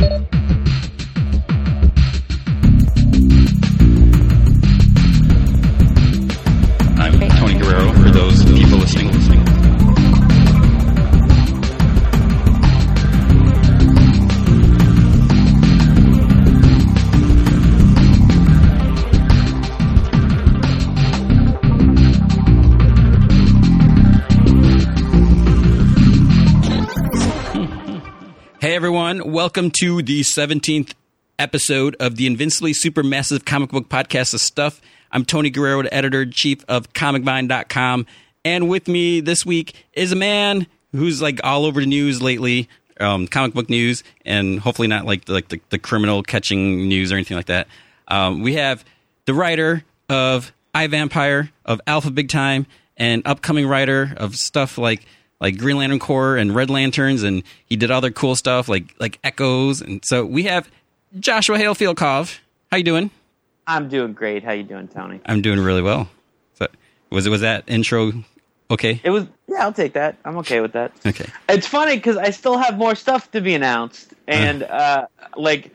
I'm welcome to the 17th episode of the Invincibly Supermassive Comic Book Podcast of Stuff. I'm Tony Guerrero, the editor in chief of ComicVine.com. And with me this week is a man who's like all over the news lately, um, comic book news, and hopefully not like the, like the, the criminal catching news or anything like that. Um, we have the writer of I Vampire, of Alpha Big Time, and upcoming writer of stuff like like Green Lantern Corps and Red Lanterns, and he did other cool stuff like like Echoes. And so we have Joshua Hale Fialkov. How you doing? I'm doing great. How you doing, Tony? I'm doing really well. So, was it was that intro okay? It was yeah, I'll take that. I'm okay with that. Okay. It's funny because I still have more stuff to be announced, and uh, like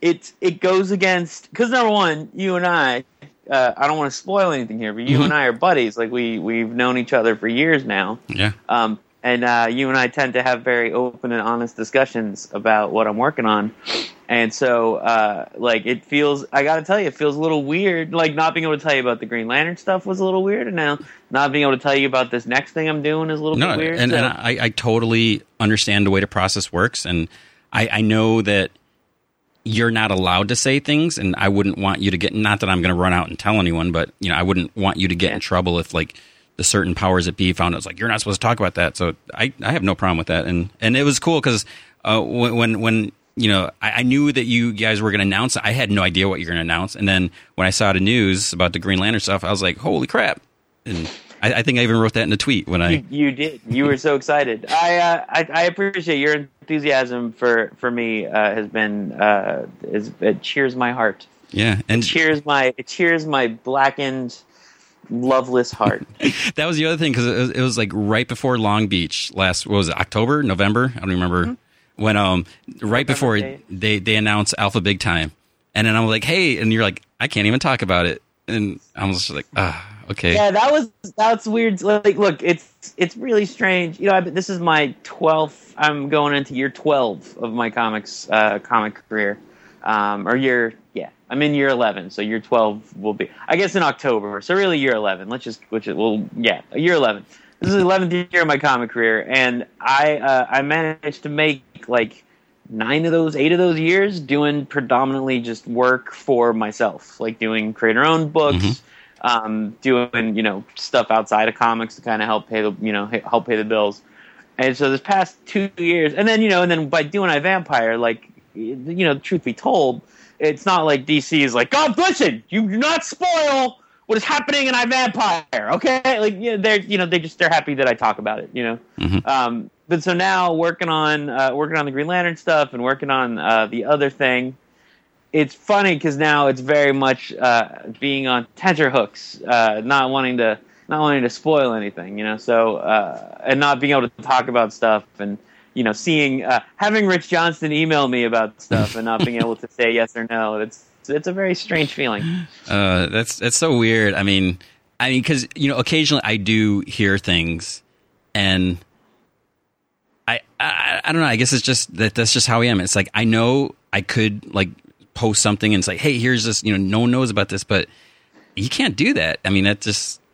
it it goes against because number one, you and I. Uh, I don't want to spoil anything here, but you Mhm. and I are buddies. Like we we've known each other for years now, Yeah. um, and uh, you and I tend to have very open and honest discussions about what I'm working on. And so, uh, like, it feels, I gotta tell you, it feels a little weird. Like, not being able to tell you about the Green Lantern stuff was a little weird. And now, not being able to tell you about this next thing I'm doing is a little No, bit weird. and, so- and I, I totally understand the way the process works, and I, I know that you're not allowed to say things, and I wouldn't want you to get. Not that I'm going to run out and tell anyone, but you know, I wouldn't want you to get in trouble if like the certain powers that be found out. It's like you're not supposed to talk about that. So I, I have no problem with that, and and it was cool because uh, when when when you know I, I knew that you guys were going to announce. I had no idea what you're going to announce, and then when I saw the news about the Green Lantern stuff, I was like, holy crap! And I, I think I even wrote that in a tweet when I. you, you did. You were so excited. I, uh, I I appreciate your enthusiasm for for me. Uh, has been uh, is, it cheers my heart. Yeah, and Cheers my it cheers my blackened, loveless heart. that was the other thing because it, was- it was like right before Long Beach last. What was it? October, November? I don't remember when. Um, right before Day. they they announced Alpha Big Time, and then I'm like, hey, and you're like, I can't even talk about it, and I was just like, ah, okay, yeah, that was that's weird. Like, look, it's it's really strange. You know, I, this is my twelfth. I'm going into year twelve of my comics uh, comic career, um, or year yeah. I'm in year eleven, so year twelve will be, I guess, in October. So really, year eleven. Let's just, which is, well, yeah, year eleven. This is the eleventh year of my comic career, and I uh, I managed to make like nine of those, eight of those years doing predominantly just work for myself, like doing creator owned books, Mhm. Um, doing you know stuff outside of comics to kind of help pay the you know help pay the bills. And so this past two years, and then you know, and then by doing I Vampire, like you know, truth be told, it's not like DC is like, God, listen, you do not spoil what is happening in I Vampire, okay? Like, you know, they're you know they just they're happy that I talk about it, you know. Mhm. Um, but so now working on uh, working on the Green Lantern stuff and working on uh, the other thing, it's funny because now it's very much uh, being on tenterhooks, uh, not wanting to not wanting to spoil anything, you know. So uh, and not being able to talk about stuff and you know seeing uh, having Rich Johnston email me about stuff and not being able to say yes or no. It's it's a very strange feeling. uh, that's that's so weird. I mean, I mean, because you know, occasionally I do hear things, and I, I I don't know. I guess it's just that that's just how I am. It's like I know I could like post something and like, hey, here's this. You know, no one knows about this, but you can't do that. I mean, that just.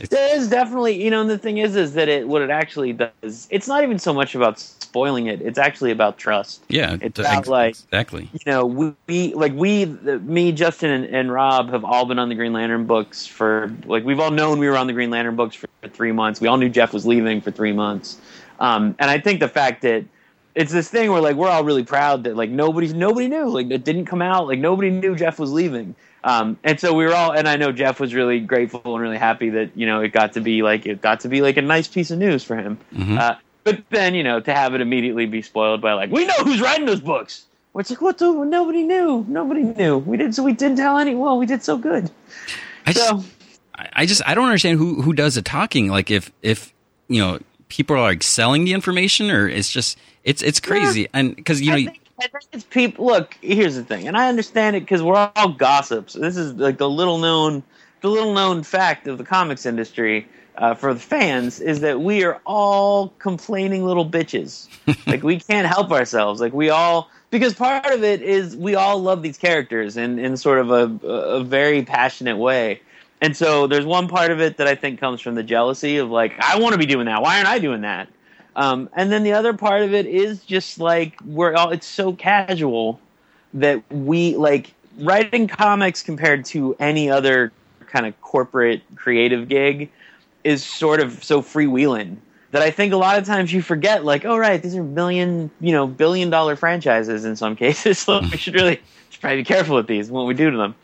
It's, There is definitely, you know, and the thing is, is that it what it actually does. It's not even so much about spoiling it. It's actually about trust. yeah, It's ex- about, like- exactly. you know, we, we like we, the, me, Justin, and, and Rob have all been on the Green Lantern books for like we've all known we were on the Green Lantern books for, three months. We all knew Jeff was leaving for three months, um, and I think the fact that it's this thing where like we're all really proud that like nobody's nobody knew like it didn't come out like nobody knew Jeff was leaving. Um, and so we were all, and I know Jeff was really grateful and really happy that you know it got to be like it got to be like a nice piece of news for him. Mhm. Uh, but then you know to have it immediately be spoiled by like we know who's writing those books. It's like what the nobody knew. Nobody knew. We did so we didn't tell anyone. We did so good. I just, So I I just I don't understand who who does the talking. Like if if you know people are like selling the information, or it's just it's it's crazy. And because you know I think- I think it's people. Look, here's the thing, and I understand it because we're all gossips. This is like the little known, the little known fact of the comics industry uh, for the fans is that we are all complaining little bitches. like we can't help ourselves. Like we all because part of it is we all love these characters in in sort of a a very passionate way. And so there's one part of it that I think comes from the jealousy of like I want to be doing that. Why aren't I doing that? Um, and then the other part of it is just like we're all it's so casual that we like writing comics compared to any other kind of corporate creative gig is sort of so freewheeling that I think a lot of times you forget, like, oh right, these are million, you know, billion dollar franchises in some cases. So we should really should probably be careful with these and what we do to them.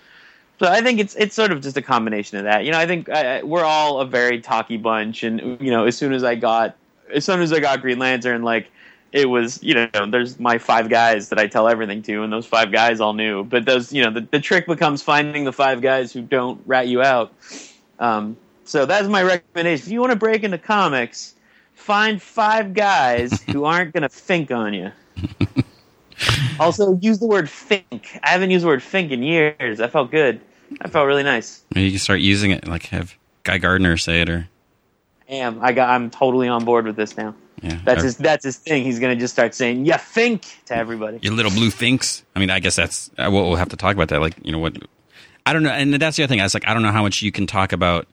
So I think it's it's sort of just a combination of that. You know, I think I, we're all a very talky bunch, and you know, as soon as I got as soon as I got Green Lantern, like it was, you know, there's my five guys that I tell everything to, and those five guys all knew. But those, you know, the, the trick becomes finding the five guys who don't rat you out. Um, so that's my recommendation. If you want to break into comics, find five guys who aren't going to think on you. also, use the word think. I haven't used the word think in years. I felt good. I felt really nice. You can start using it, like have Guy Gardner say it, or am. I got. I'm totally on board with this now. yeah, That's his. That's his thing. He's gonna just start saying "you think" to everybody. your little blue thinks. I mean, I guess that's uh, we'll, we'll have to talk about that. Like, you know what? I don't know, and that's the other thing. I was like, I don't know how much you can talk about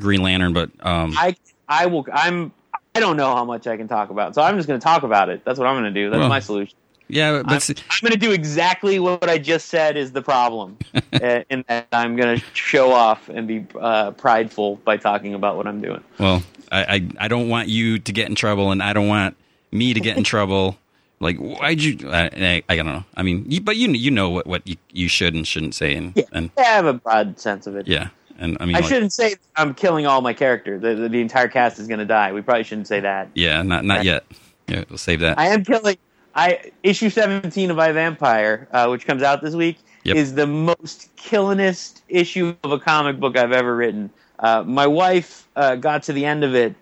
Green Lantern, but um, I. I will. I'm. I don't know how much I can talk about, so I'm just gonna talk about it. That's what I'm gonna do. That's Well, my solution. yeah, I'm, but I'm going to do exactly what I just said is the problem, and that I'm going to show off and be uh, prideful by talking about what I'm doing. Well, I, I I don't want you to get in trouble, and I don't want me to get in trouble. Like, why'd you? I, I, I don't know. I mean, you, but you you know what what you, you should and shouldn't say, and Yeah, and I have a broad sense of it. yeah, and I mean, I like, shouldn't say I'm killing all my character. The, the, the entire cast is going to die. We probably shouldn't say that. yeah, not not yet. Yeah, we'll save that. I am killing. I issue 17 of I Vampire, uh, which comes out this week, Yep. is the most killingest issue of a comic book I've ever written. Uh, my wife uh, got to the end of it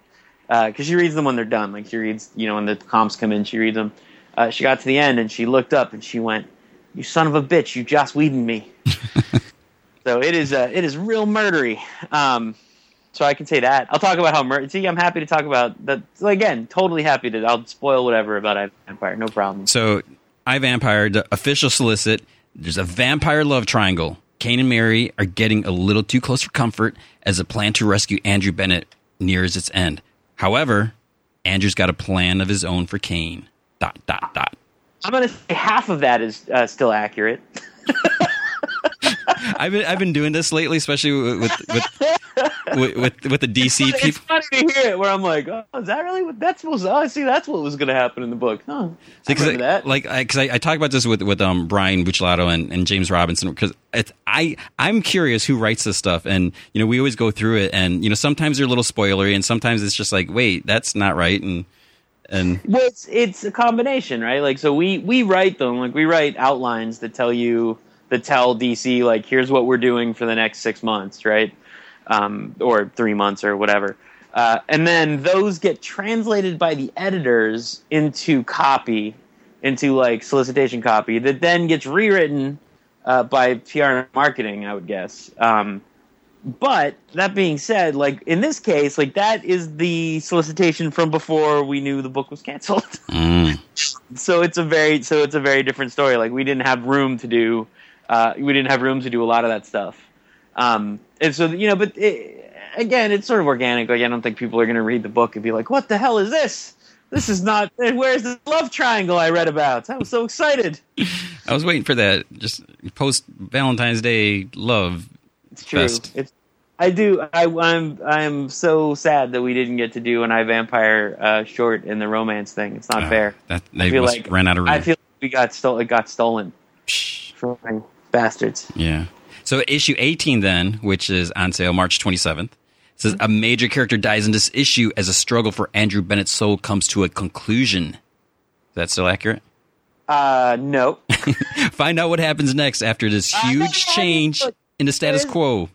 because she reads them when they're done. Like she reads, you know, when the comps come in, she reads them. Uh, she got to the end and she looked up and she went, "You son of a bitch! You Joss Whedon me." so it is. Uh, it is real murdery. Um, so I can say that. I'll talk about how mur- see. I'm happy to talk about that. So again, totally happy to. I'll spoil whatever about I Vampire. No problem. So, I Vampire, the official solicit. There's a vampire love triangle. Kane and Mary are getting a little too close for comfort as a plan to rescue Andrew Bennett nears its end. However, Andrew's got a plan of his own for Kane. Dot dot dot. I'm gonna say half of that is uh, still accurate. I've been I've been doing this lately, especially with with with, with, with the DC people. It's people. funny to hear it where I'm like, oh, is that really what that's supposed to? Oh, I see, that's what was going to happen in the book. Huh? I Because remember that. like, because I, I, talk about this with with um Brian Buccellato and, and James Robinson because it's I I'm curious who writes this stuff and you know we always go through it and you know sometimes they're a little spoilery and sometimes it's just like wait that's not right and and Well, it's it's a combination, right? Like, so we we write them, like we write outlines that tell you that tell DC like here's what we're doing for the next six months, right? Um, or three months or whatever. Uh, and then those get translated by the editors into copy, into like solicitation copy that then gets rewritten uh, by PR and marketing, I would guess. Um, but that being said, like in this case, like that is the solicitation from before we knew the book was canceled. mm, so it's a very so it's a very different story. Like we didn't have room to do, uh, we didn't have room to do a lot of that stuff. Um, and so you know, but it, again, it's sort of organic. Like I don't think people are going to read the book and be like, "What the hell is this? This is not. Where's the love triangle I read about? I was so excited." I was waiting for that just post Valentine's Day love. It's true. It's. I do. I, I'm. I'm so sad that we didn't get to do an I Vampire uh, short in the romance thing. It's not Uh, fair. That I they feel like ran out of room. I feel like we got stole. It got stolen Psh, from my bastards. yeah. So issue 18 then, which is on sale March 27th, says a major character dies in this issue as a struggle for Andrew Bennett's soul comes to a conclusion. Is that still accurate? Uh, no. Find out what happens next after this huge change in the status quo.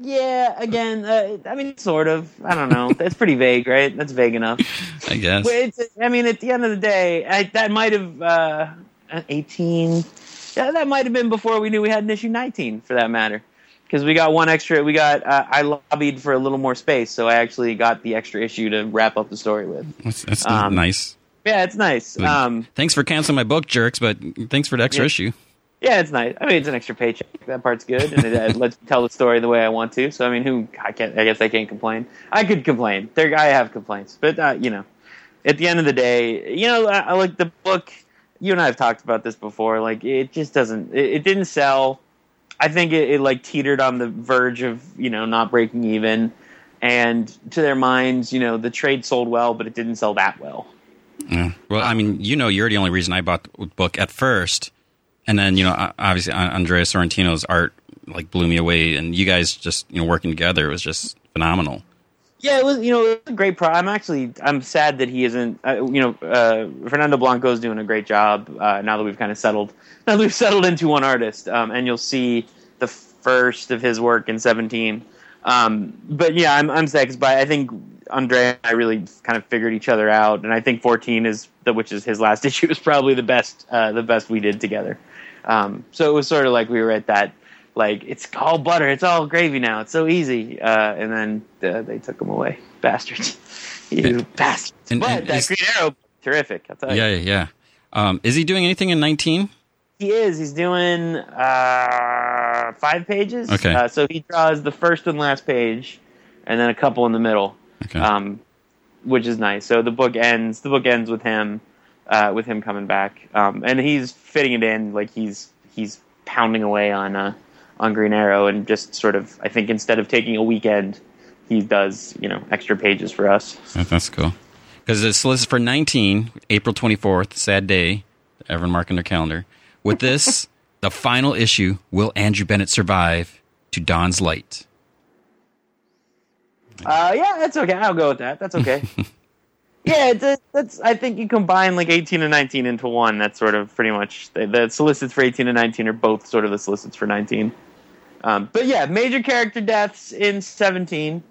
Yeah, again, uh, I mean, sort of. I don't know. That's pretty vague, right? That's vague enough. I guess. It's, I mean, at the end of the day, I, that might have. Uh, 18. Yeah, that might have been before we knew we had an issue 19, for that matter. Because we got one extra. We got. Uh, I lobbied for a little more space, so I actually got the extra issue to wrap up the story with. That's, that's Um, nice. Yeah, it's nice. Um, thanks for canceling my book, jerks, but thanks for the extra Yeah. issue. Yeah, it's nice. I mean, it's an extra paycheck. That part's good, and it uh, lets me tell the story the way I want to. So, I mean, who I can't. I guess I can't complain. I could complain. There, I have complaints, but uh, you know, at the end of the day, you know, I, I like the book. You and I have talked about this before. Like, it just doesn't. It, it didn't sell. I think it, it like teetered on the verge of you know not breaking even, and to their minds, you know, the trade sold well, but it didn't sell that well. Yeah. Well, I mean, you know, you're the only reason I bought the book at first, and then you know, obviously, Andrea Sorrentino's art like blew me away, and you guys just you know working together was just phenomenal. Yeah, it was. You know, was a great pro. I'm actually, I'm sad that he isn't. Uh, you know, uh, Fernando Blanco is doing a great job uh, now that we've kind of settled. Now that we've settled into one artist, um, and you'll see the first of his work in 17. Um, but yeah, I'm, I'm sad 'cause by I think Andre and I really kind of figured each other out, and I think 14 is the which is his last issue is probably the best, uh, the best we did together. Um, so it was sort of like we were at that like it's all butter, it's all gravy now, it's so easy. Uh, and then uh, they took him away, bastards, you bastards. and- but and that is- Green Arrow, terrific. I'll tell you. Yeah, yeah. yeah. Um, is he doing anything in 19? He is. He's doing uh, five pages. Okay. Uh, so he draws the first and last page, and then a couple in the middle, Okay. um, which is nice. So the book ends. The book ends with him, uh, with him coming back, um, and he's fitting it in like he's he's pounding away on uh, on Green Arrow, and just sort of I think instead of taking a weekend, he does you know extra pages for us. That's cool. Because it's listed for 19, April 24th, sad day. Everyone mark on their calendar. With this, the final issue Will Andrew Bennett survive to Dawn's Light? Uh, yeah, that's okay. I'll go with that. That's okay. yeah, it's a, that's. I think you combine like eighteen and nineteen into one. That's sort of pretty much the, the solicits for eighteen and nineteen are both sort of the solicits for nineteen. Um, but yeah, major character deaths in seventeen.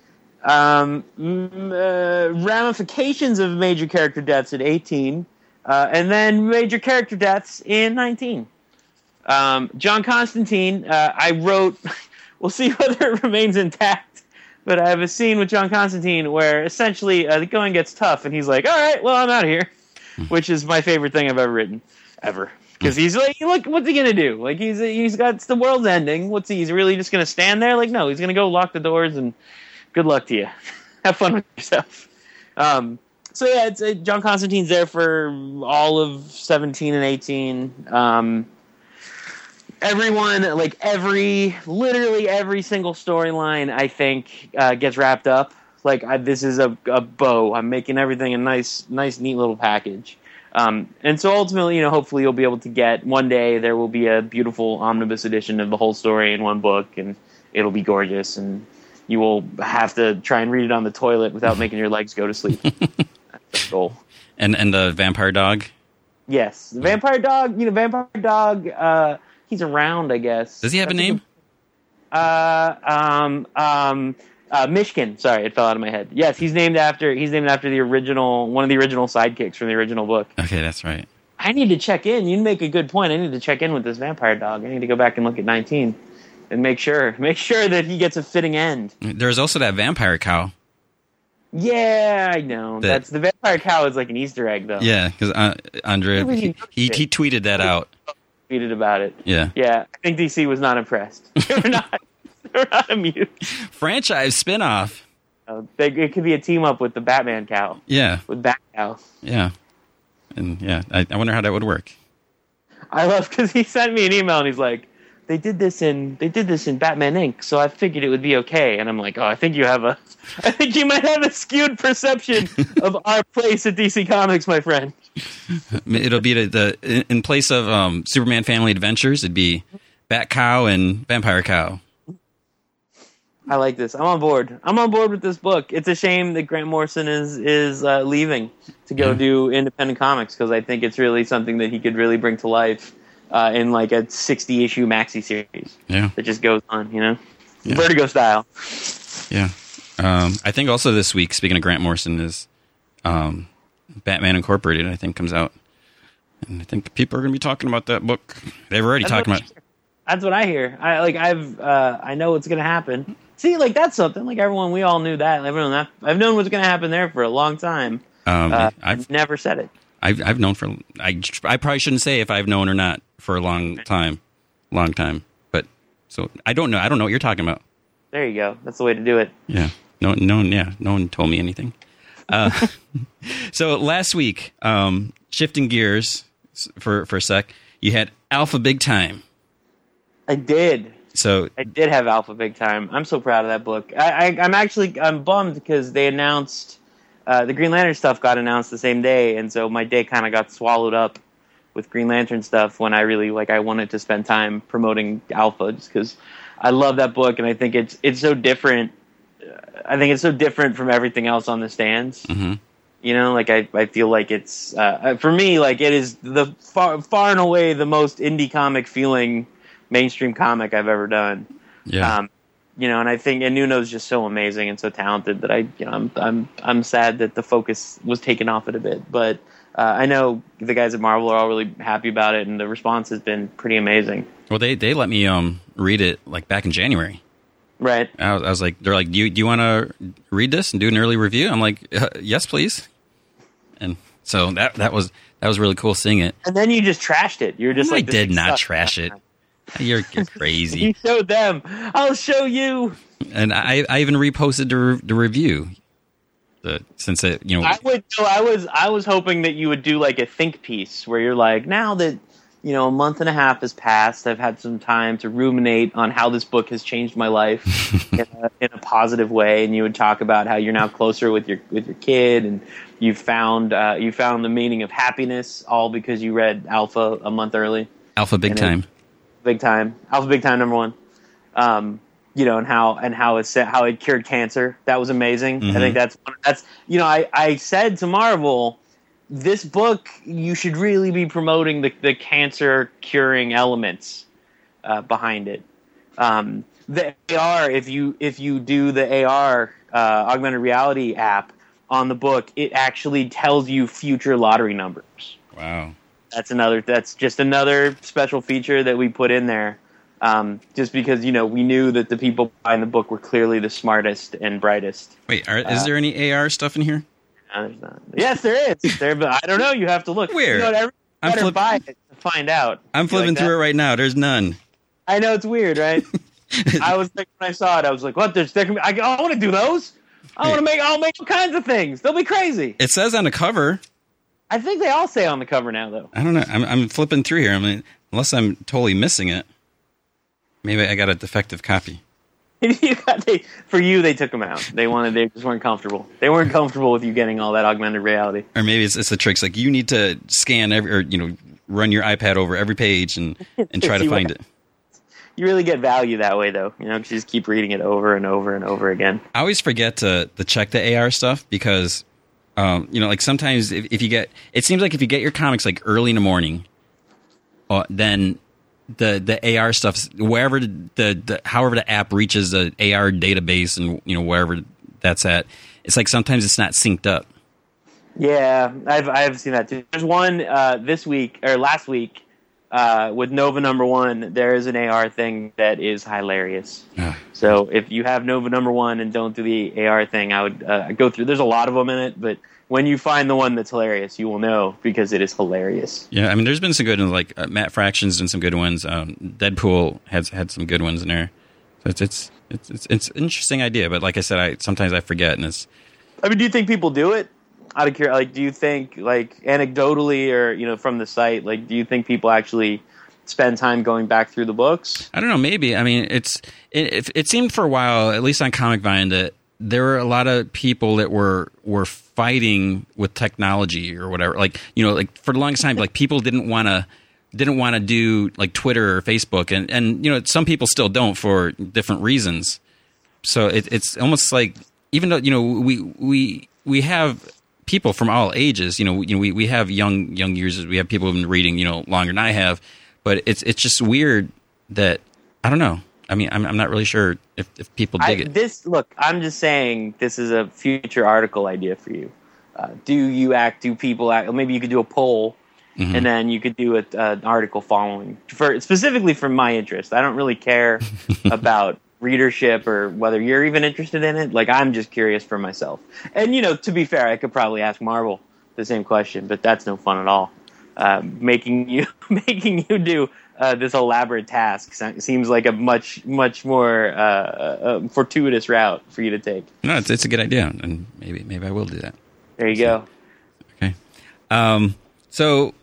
Um, uh, ramifications of major character deaths at eighteen, uh, and then major character deaths in nineteen. Um, John Constantine, uh, I wrote. We'll see whether it remains intact. But I have a scene with John Constantine where essentially uh, the going gets tough, and he's like, "All right, well, I'm out of here," which is my favorite thing I've ever written, ever. Because he's like, "Look, what's he gonna do? Like, he's he's got the world's ending. What's he? He's really just gonna stand there? Like, no, he's gonna go lock the doors and good luck to you. have fun with yourself." Um, so yeah, it's John Constantine's there for all of 17 and 18. Um, everyone, like every, literally every single storyline, I think uh, gets wrapped up. Like I, this is a, a bow. I'm making everything a nice, nice, neat little package. Um, and so ultimately, you know, hopefully you'll be able to get one day there will be a beautiful omnibus edition of the whole story in one book, and it'll be gorgeous, and you will have to try and read it on the toilet without making your legs go to sleep. That's the goal. And and the vampire dog? Yes, the vampire dog. You know, vampire dog. Uh, he's around, I guess. Does he have a name? good- Uh, um, um, uh, Mishkin. Sorry, it fell out of my head. Yes, he's named after. He's named after the original, one of the original sidekicks from the original book. Okay, that's right. I need to check in. You make a good point. I need to check in with this vampire dog. I need to go back and look at nineteen, and make sure, make sure that he gets a fitting end. There's also that vampire cow. Yeah, I know. That- That's the vampire cow is like an Easter egg, though. Yeah, because uh, Andrea, he, he, he tweeted that out. Tweeted about it. Yeah. Yeah, I think DC was not impressed. they were not. They were not amused. Franchise spinoff. Uh, they, it could be a team up with the Batman cow, Yeah, with Bat Cow. yeah. And yeah, I, I wonder how that would work. I love because he sent me an email and he's like, "They did this in they did this in Batman Inc." So I figured it would be okay. And I'm like, "Oh, I think you have a, I think you might have a skewed perception of our place at DC Comics, my friend." It'll be the, the in- in place of um, Superman Family Adventures, it'd be Bat Cow and Vampire Cow. I like this. I'm on board. I'm on board with this book. It's a shame that Grant Morrison is is uh, leaving to go Yeah. do independent comics because I think it's really something that he could really bring to life uh, in like a 60 issue maxi series Yeah, that just goes on. You know, Yeah. Vertigo style. yeah. Um, I think also this week, speaking of Grant Morrison, is um, Batman Incorporated. I think comes out. And I think people are going to be talking about that book. They've already That's talked about. That's what I hear. I like I've uh, I know what's gonna happen. See, like that's something. Like everyone, we all knew that. Everyone, that, I've known what's gonna happen there for a long time. Um, Uh, I've I've never said it. I've I've known for I I probably shouldn't say if I've known or not for a long time, long time. But so I don't know. I don't know what you're talking about. There you go. That's the way to do it. Yeah. No. No. Yeah. No one told me anything. Uh, so last week, um, shifting gears for for a sec, you had Alpha Big Time. I did. So I did have Alpha Big Time. I'm so proud of that book. I, I, I'm actually I'm bummed because they announced uh, the Green Lantern stuff got announced the same day, and so my day kind of got swallowed up with Green Lantern stuff when I really like I wanted to spend time promoting Alpha just because I love that book and I think it's it's so different. Uh, I think it's so different from everything else on the stands. mhm. You know, like I, I feel like it's uh, for me like it is the far far and away the most indie comic feeling mainstream comic I've ever done. yeah, Um, you know, and I think and Nuno's just so amazing and so talented that I, you know, I'm I'm I'm sad that the focus was taken off it a bit. But uh, I know the guys at Marvel are all really happy about it, and the response has been pretty amazing. well they they let me um read it like back in January. Right? I was, I was like, they're like, do you, do you want to read this and do an early review? I'm like, uh, yes, please. And so that that was that was really cool seeing it. And then you just trashed it. You're just I like, did not sucks. trash it. You're, you're You crazy. showed them. I'll show you. and I, I even reposted the, re- the review. The since it you know I would. No, I was. I was hoping that you would do like a think piece where you're like, now that you know a month and a half has passed, I've had some time to ruminate on how this book has changed my life in, a, in a positive way, and you would talk about how you're now closer with your with your kid, and you found uh, you found the meaning of happiness all because you read Alpha a month early Alpha Big and it- Time. Big time. Alpha big time number one. Um, you know, and how and how it how it cured cancer. That was amazing. Mhm. I think that's that's you know I I said to Marvel, this book you should really be promoting the the cancer curing elements uh, behind it. Um, the AR if you if you do the AR uh, augmented reality app on the book, it actually tells you future lottery numbers Wow. That's another that's just another special feature that we put in there. Um, just because you know we knew that the people buying the book were clearly the smartest and brightest. Wait, are, is there any AR stuff in here? No, there's not. yes there is. There but i don't know. You have to look. Where? you know, I'm better flip- buy it to find out. I'm flipping like through it right now. There's none. i know it's weird right? I was like when i saw it i was like what? There's there can be, i, I want to do those. I want to make i'll make all kinds of things. They'll be crazy. It says on the cover. I think they all say on the cover now though I don't know. I'm, I'm flipping through here. I mean, unless I'm totally missing it. Maybe I got a defective copy. You got- they, for you, they took them out. They wanted, they just weren't comfortable. They weren't comfortable with you getting all that augmented reality. Or maybe it's, it's the tricks like you need to scan every, or you know, run your iPad over every page and and try to find it. You really get value that way, though. You know, you just keep reading it over and over and over again. I always forget to to check the AR stuff because, um, you know, like sometimes if, if you get, it seems like if you get your comics like early in the morning, uh, then the the AR stuff wherever the, the, however the app reaches the AR database and you know wherever that's at, it's like sometimes it's not synced up. Yeah, I've I've seen that too. There's one uh, this week or last week uh, with Nova Number One. There is an AR thing that is hilarious. So if you have Nova Number One and don't do the AR thing, I would uh, go through. There's a lot of them in it, but when you find the one that's hilarious, you will know because it is hilarious. Yeah, I mean, there's been some good ones like uh, Matt Fractions and some good ones. Um, Deadpool has had some good ones in there. So it's it's it's it's, it's an interesting idea, but like I said, I sometimes I forget, and it's I mean, do you think people do it out of curiosity? Like, do you think, like, anecdotally or you know, from the site, like, do you think people actually spend time going back through the books? I don't know. Maybe I mean it's it, it, seemed for a while, at least on Comic Vine, that there were a lot of people that were were fighting with technology or whatever. Like you know, like for the longest time, like people didn't want to didn't want to do like Twitter or Facebook, and and you know some people still don't for different reasons. So it, it's almost like even though you know we we we have people from all ages. You know, you know we, we have young young users. We have people who've been reading you know longer than I have, but it's it's just weird that I don't know. I mean, I'm I'm not really sure if, if people I, dig it. this look, I'm just saying this is a future article idea for you. Uh, do you act? Do people act? Maybe you could do a poll Mhm. and then you could do a, uh, an article following for specifically for my interest. I don't really care about readership or whether you're even interested in it. Like I'm just curious for myself. And you know, to be fair, I could probably ask Marvel the same question, but that's no fun at all. Uh, making you making you do uh, this elaborate task seems like a much much more uh, uh, fortuitous route for you to take. No, it's, it's a good idea, and maybe maybe I will do that. There you go. Okay. Um, so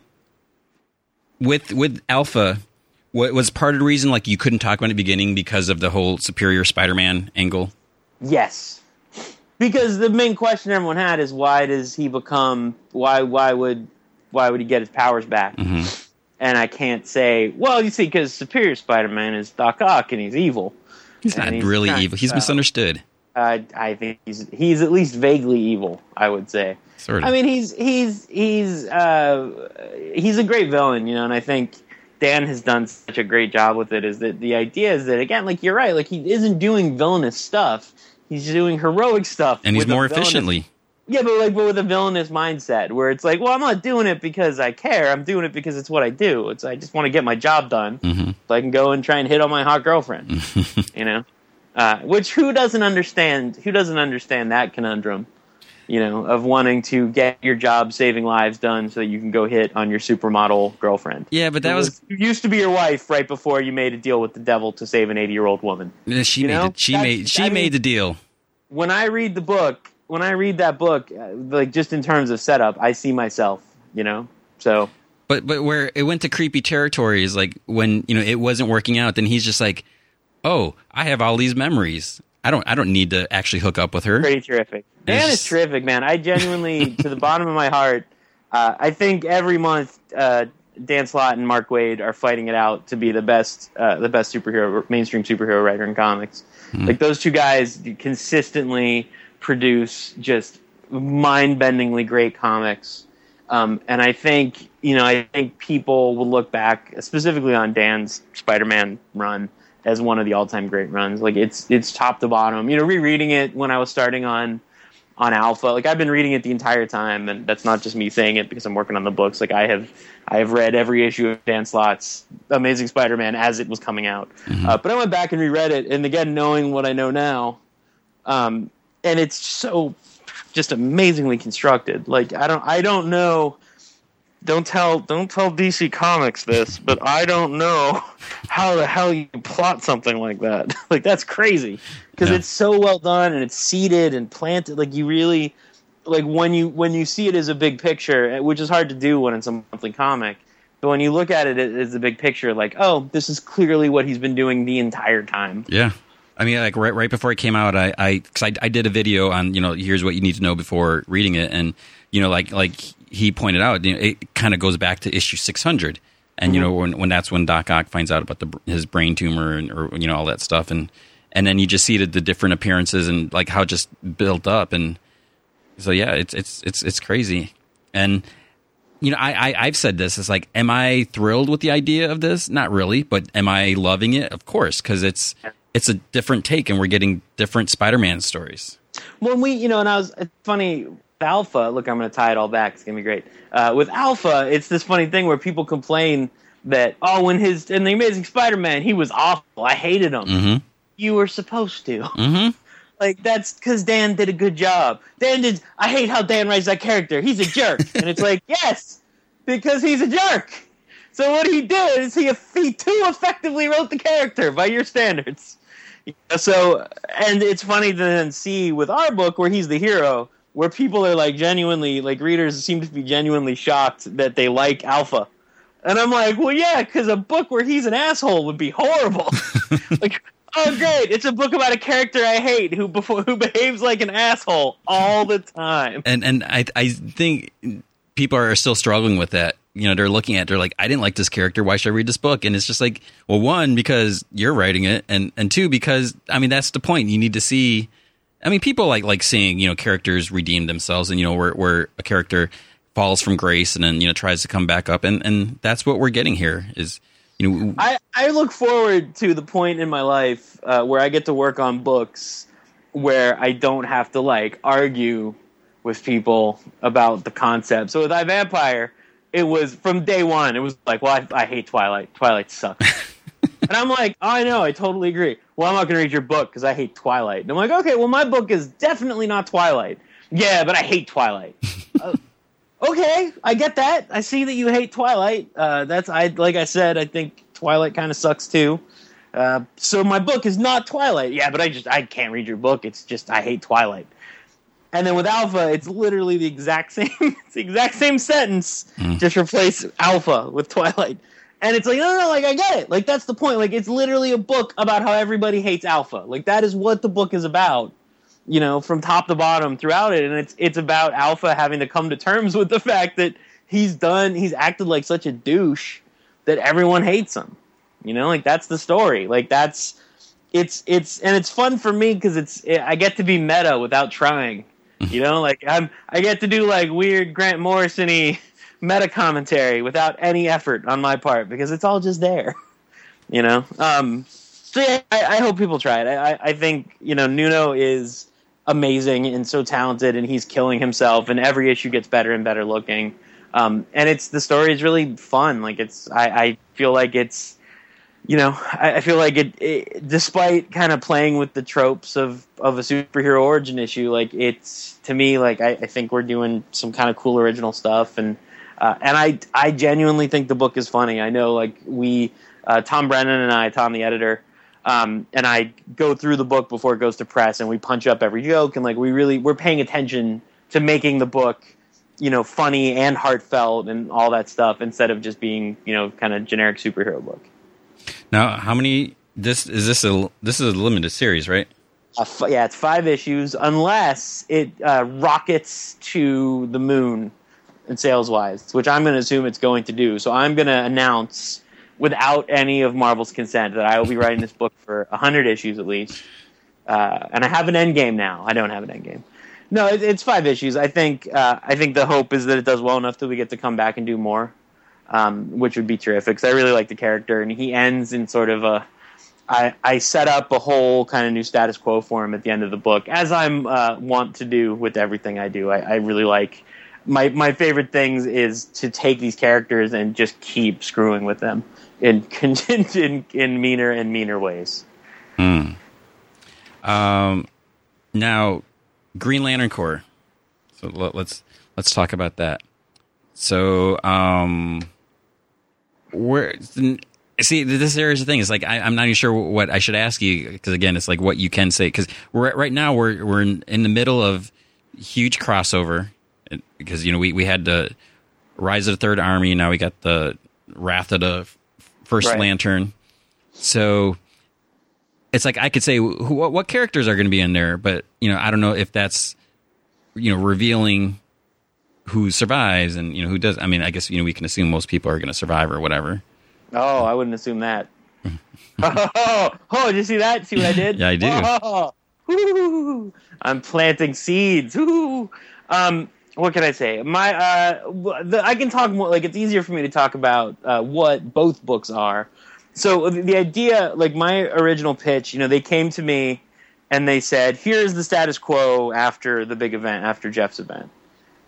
with with Alpha, what was part of the reason like you couldn't talk about it in the beginning because of the whole Superior Spider-Man angle? Yes. Because the main question everyone had is why does he become why why would why would he get his powers back? Mhm. And I can't say, well, you see, because Superior Spider-Man is Doc Ock and he's evil. He's And not he's really kind evil. He's of- misunderstood. Uh, I think he's he's at least vaguely evil. I would say. Sort of. I mean, he's he's he's uh, he's a great villain, you know, and I think Dan has done such a great job with it. Is that the idea is that again, like you're right, like he isn't doing villainous stuff. He's doing heroic stuff, and he's more efficiently. Yeah, but like, but with a villainous mindset, where it's like, well, I'm not doing it because I care. I'm doing it because it's what I do. It's I just want to get my job done, hmm so I can go and try and hit on my hot girlfriend. you know, uh, which who doesn't understand? Who doesn't understand that conundrum? You know, of wanting to get your job saving lives done so that you can go hit on your supermodel girlfriend. Yeah, but that Who was used to be your wife right before you made a deal with the devil to save an 80 year old woman. Yeah, she You made know? it. She That's- made she I mean- made the deal. when I read the book, when I read that book, uh, like just in terms of setup, I see myself, you know. So But but where it went to creepy territories like when you know it wasn't working out. Then he's just like, oh, I have all these memories. I don't I don't need to actually hook up with her. pretty terrific. Dan is just- terrific, man. I genuinely, to the bottom of my heart, uh, I think every month uh, Dan Slott and Mark Waid are fighting it out to be the best, uh, the best superhero, mainstream superhero writer in comics. Like those two guys consistently produce just mind-bendingly great comics. Um, and I think you know, I think people will look back specifically on Dan's Spider-Man run as one of the all-time great runs. Like it's it's top to bottom. You know, rereading it when I was starting on on Alpha, like I've been reading it the entire time, and that's not just me saying it because I'm working on the books. Like I have I have read every issue of Dan Slott's Amazing Spider-Man as it was coming out. Uh, but I went back and reread it, and again, knowing what I know now, um, and it's so just amazingly constructed. Like I don't I don't know. Don't tell don't tell DC Comics this, but I don't know how the hell you plot something like that. like that's crazy because Yeah. it's so well done and it's seeded and planted. Like you really like when you when you see it as a big picture, eh, which is hard to do when it's a monthly comic. But when you look at it as a big picture, like oh, this is clearly what he's been doing the entire time. Yeah. I mean, like right right before it came out, I I, cause I I did a video on you know here's what you need to know before reading it, and you know like like he pointed out, you know, it kind of goes back to issue 600, and you know mm-hmm. when when that's when Doc Ock finds out about the his brain tumor and or you know all that stuff, and and then you just see the, the different appearances and like how it just built up, and so yeah, it's it's it's it's crazy, and you know, I, I I've said this. It's like, am I thrilled with the idea of this? Not really, but am I loving it? Of course, because it's it's a different take, and we're getting different Spider-Man stories. when we, you know, and I was it's funny. with Alpha, look, I'm going to tie it all back. It's going to be great. Uh, with Alpha, it's this funny thing where people complain that oh, when his in the Amazing Spider-Man, he was awful. I hated him. Mm-hmm. You were supposed to. Mm-hmm. Like that's because Dan did a good job. Dan did. I hate how Dan writes that character. He's a jerk, and it's like yes, because he's a jerk. So what he did is he he too effectively wrote the character by your standards. So and it's funny to then see with our book where he's the hero, where people are like genuinely like readers seem to be genuinely shocked that they like Alpha. And I'm like, well, yeah, because a book where he's an asshole would be horrible. like, oh, great, it's a book about a character I hate who before, who behaves like an asshole all the time. And and I I think people are still struggling with that. You know, they're looking at, they're like, I didn't like this character. Why should I read this book? And it's just like, well, one because you're writing it, and and two because I mean that's the point. You need to see. I mean, people like like seeing you know characters redeem themselves, and you know where where a character falls from grace and then you know tries to come back up, and and that's what we're getting here. Is you know I, I look forward to the point in my life uh, where I get to work on books where I don't have to like argue with people about the concept. So with I Vampire, it was from day one. It was like, well, I, I hate Twilight. Twilight sucks. and I'm like, oh, I know, I totally agree. Well, I'm not going to read your book because I hate Twilight. And I'm like, okay, well, my book is definitely not Twilight. Yeah, but I hate Twilight. uh, okay, I get that. I see that you hate Twilight. Uh, that's I like I said. I think Twilight kind of sucks too. Uh, so my book is not Twilight. Yeah, but I just I can't read your book. It's just I hate Twilight. And then with Alpha, it's literally the exact same. it's the exact same sentence. Mm. Just replace Alpha with Twilight. And it's like, no, no, no, like I get it. Like that's the point. Like it's literally a book about how everybody hates Alpha. Like that is what the book is about. You know, from top to bottom throughout it, and it's it's about Alpha having to come to terms with the fact that he's done, he's acted like such a douche that everyone hates him. You know, like that's the story. Like that's it's it's and it's fun for me because it's it, I get to be meta without trying. You know, like I'm I get to do like weird Grant Morrison-y meta commentary without any effort on my part because it's all just there. You know, um, so yeah, I, I, hope people try it. I, I think you know Nuno is amazing and so talented, and he's killing himself, and every issue gets better and better looking. Um, and it's the story is really fun. Like it's I, I feel like it's you know, I, I feel like it, it, despite kind of playing with the tropes of, of a superhero origin issue, like it's to me, like I, I think we're doing some kind of cool original stuff, and uh, and I I genuinely think the book is funny. I know, like we, uh, Tom Brennan and I, Tom the editor, um, and I go through the book before it goes to press, and we punch up every joke, and like we really we're paying attention to making the book, you know, funny and heartfelt and all that stuff, instead of just being you know kind of generic superhero book. Now, how many? This is this a this is a limited series, right? Uh, yeah, it's five issues, unless it uh, rockets to the moon in sales wise, which I'm going to assume it's going to do. So I'm going to announce, without any of Marvel's consent, that I will be writing this book for hundred issues at least. Uh, and I have an end game now. I don't have an end game. No, it, it's five issues. I think. Uh, I think the hope is that it does well enough that we get to come back and do more um, which would be terrific. Because I really like the character, and he ends in sort of a. I, I set up a whole kind of new status quo for him at the end of the book, as I'm uh, want to do with everything I do. I, I really like my my favorite things is to take these characters and just keep screwing with them in in in meaner and meaner ways. Hmm. Um. Now, Green Lantern Corps. So let's let's talk about that. So, um, where see this area is the thing It's like I, am not even sure what I should ask you because again it's like what you can say because we're right now we're we're in, in, the middle of huge crossover because you know we we had the rise of the third army now we got the wrath of the first right. lantern so it's like I could say what characters are going to be in there but you know I don't know if that's you know revealing who survives and you know who does. I mean, I guess you know we can assume most people are going to survive or whatever. Oh, I wouldn't assume that. oh, oh, did you see that? See what I did? yeah, I do. Oh, I'm planting seeds. Um, what can I say? My, uh, the, I can talk more. Like it's easier for me to talk about uh, what both books are. So the idea, like my original pitch, you know, they came to me and they said, "Here's the status quo after the big event, after Jeff's event."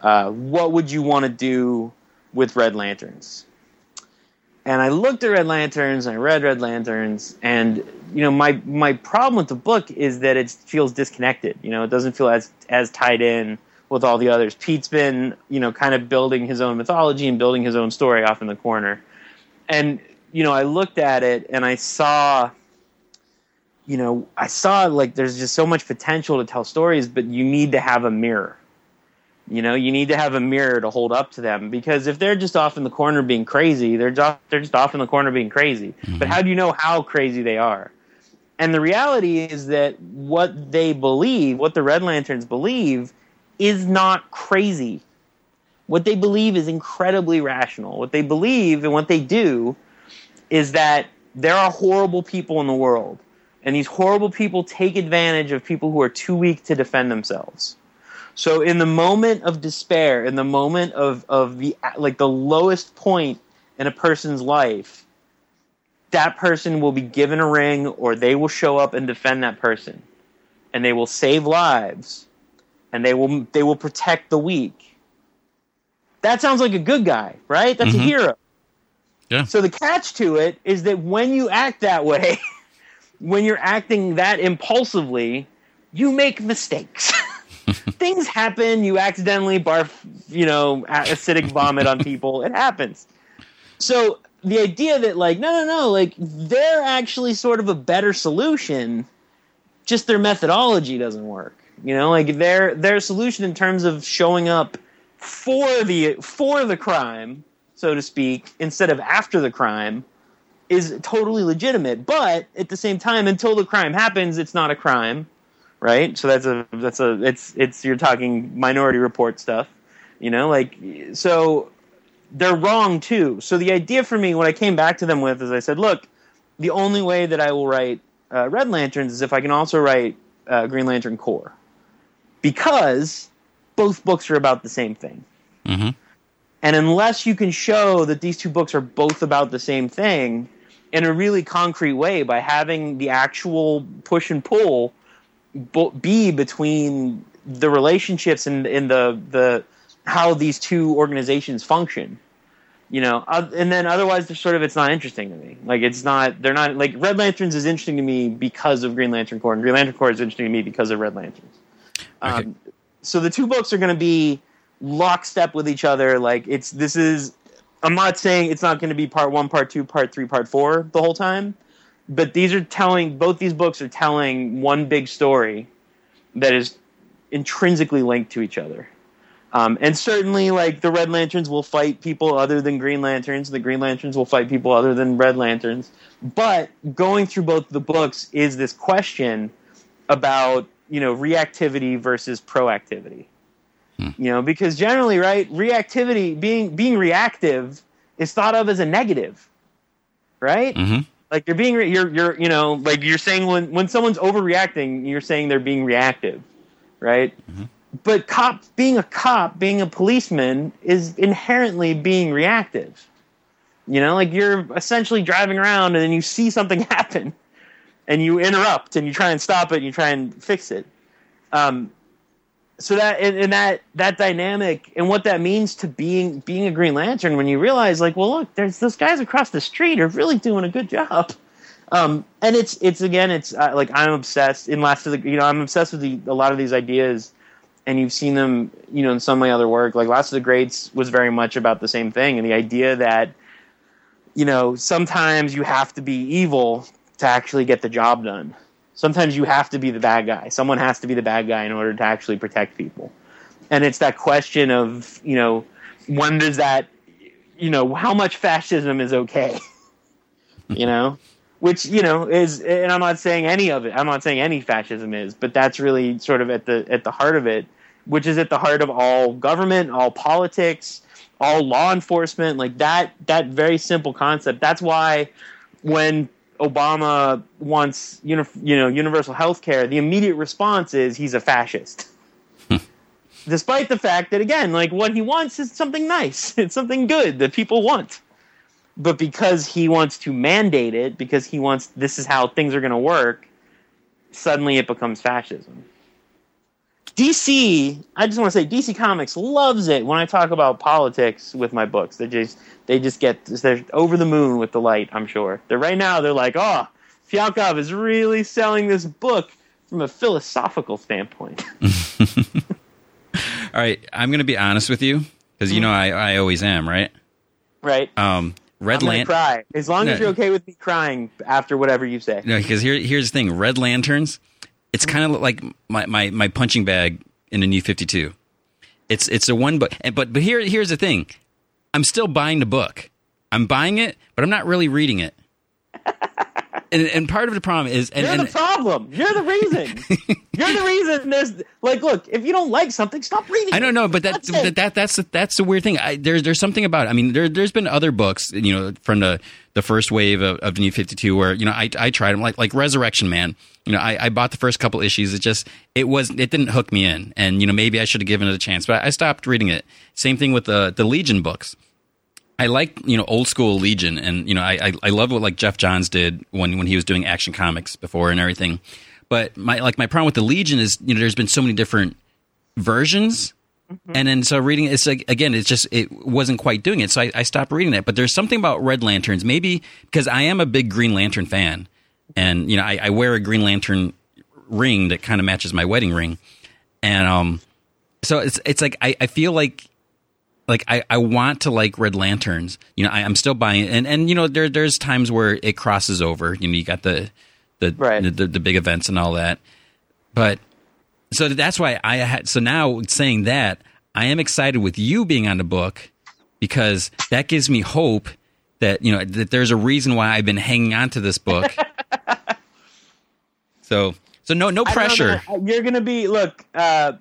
Uh, what would you want to do with Red Lanterns? And I looked at Red Lanterns and I read Red Lanterns, and you know my my problem with the book is that it feels disconnected. You know, it doesn't feel as as tied in with all the others. Pete's been you know kind of building his own mythology and building his own story off in the corner, and you know I looked at it and I saw you know, I saw like there's just so much potential to tell stories, but you need to have a mirror. You know, you need to have a mirror to hold up to them because if they're just off in the corner being crazy, they're just they're just off in the corner being crazy. Mm-hmm. But how do you know how crazy they are? And the reality is that what they believe, what the Red Lanterns believe, is not crazy. What they believe is incredibly rational. What they believe and what they do is that there are horrible people in the world, and these horrible people take advantage of people who are too weak to defend themselves. So in the moment of despair, in the moment of, of the like the lowest point in a person's life, that person will be given a ring or they will show up and defend that person. And they will save lives and they will they will protect the weak. That sounds like a good guy, right? That's Mhm. a hero. Yeah. So the catch to it is that when you act that way, when you're acting that impulsively, you make mistakes. Things happen. You accidentally barf, you know, acidic vomit on people. It happens. So the idea that like no, no, no, like they're actually sort of a better solution. Just their methodology doesn't work. You know, like their their solution in terms of showing up for the for the crime, so to speak, instead of after the crime, is totally legitimate. But at the same time, until the crime happens, it's not a crime, right? So that's a that's a it's it's you're talking Minority Report stuff, you know, like so they're wrong too. So the idea for me, what I came back to them with, is I said, look, the only way that I will write uh, Red Lanterns is if I can also write uh, Green Lantern Corps, because both books are about the same thing. hmm And unless you can show that these two books are both about the same thing in a really concrete way by having the actual push and pull be between the relationships and in the the how these two organizations function, you know, uh, and then otherwise sort of it's not interesting to me. Like it's not they're not like Red Lanterns is interesting to me because of Green Lantern Corps, and Green Lantern Corps is interesting to me because of Red Lanterns. Okay. Um, so the two books are going to be lockstep with each other. Like it's this is. I'm not saying it's not going to be part one, part two, part three, part four the whole time, but these are telling. Both these books are telling one big story that is intrinsically linked to each other. Um, and certainly, like the Red Lanterns will fight people other than Green Lanterns. The Green Lanterns will fight people other than Red Lanterns. But going through both the books is this question about you know reactivity versus proactivity. You know, because generally, right, reactivity being being reactive is thought of as a negative, right? hmm Like you're being re- you're you're you know like you're saying when when someone's overreacting, you're saying they're being reactive, right? But cop being a cop, being a policeman is inherently being reactive. You know, like you're essentially driving around and then you see something happen and you interrupt and you try and stop it and you try and fix it. Um, so that and, and that that dynamic and what that means to being being a Green Lantern when you realize like, well, look, there's those guys across the street are really doing a good job. Um, and it's it's again, it's uh, like I'm obsessed in last of the you know I'm obsessed with the, a lot of these ideas, and you've seen them you know in some of my other work. Like Last of the Greats was very much about the same thing, and the idea that you know sometimes you have to be evil to actually get the job done sometimes you have to be the bad guy. Someone has to be the bad guy in order to actually protect people. And it's that question of, you know, when does that, you know, how much fascism is okay? you know? Which, you know, is and I'm not saying any of it. I'm not saying any fascism is, but that's really sort of at the at the heart of it, which is at the heart of all government, all politics, all law enforcement, like that that very simple concept. That's why when Obama wants uni- you know universal health care, the immediate response is he's a fascist. Despite the fact that again, like what he wants is something nice. It's something good that people want. But because he wants to mandate it, because he wants this is how things are going to work, suddenly it becomes fascism. DC, I just want to say DC Comics loves it when I talk about politics with my books. They just they just get they're over the moon with the light. I'm sure. They're right now. They're like, oh, Fialkov is really selling this book from a philosophical standpoint. All right, I'm going to be honest with you because you know I, I always am, right? right? Um, Red I'm cry as long as you're okay with me crying after whatever you say. No, because here, here's the thing: Red Lanterns. It's kind of like my, my, my punching bag in a New Fifty Two. It's it's a one book, but but here here's the thing: I'm still buying the book. I'm buying it, but I'm not really reading it. and, and part of the problem is, and, You're and the problem. You're the reason. You're the reason. There's like, look, if you don't like something, stop reading. I don't know, but that, That's that, that that's the, that's the weird thing. I, there's there's something about. It. I mean, there there's been other books, you know, from the the first wave of, of the New Fifty Two, where you know I I tried them, like like Resurrection Man. You know, I, I bought the first couple issues. It just it was it didn't hook me in, and you know maybe I should have given it a chance, but I stopped reading it. Same thing with the the Legion books. I like you know old school Legion, and you know I, I I love what like Geoff Johns did when when he was doing Action Comics before and everything. But my like my problem with the Legion is you know there's been so many different versions. And then so reading it's like again, it's just it wasn't quite doing it, so I, I stopped reading it. But there's something about Red Lanterns, maybe because I am a big Green Lantern fan, and you know I, I wear a Green Lantern ring that kind of matches my wedding ring, and um, so it's it's like I, I feel like like I, I want to like red lanterns you know I, i'm still buying and and you know there there's times where it crosses over you know you got the the, Right. the, the the big events and all that but so that's why i had so now saying that i am excited with you being on the book because that gives me hope that you know that there's a reason why i've been hanging on to this book so so no no pressure You're gonna be look. Uh,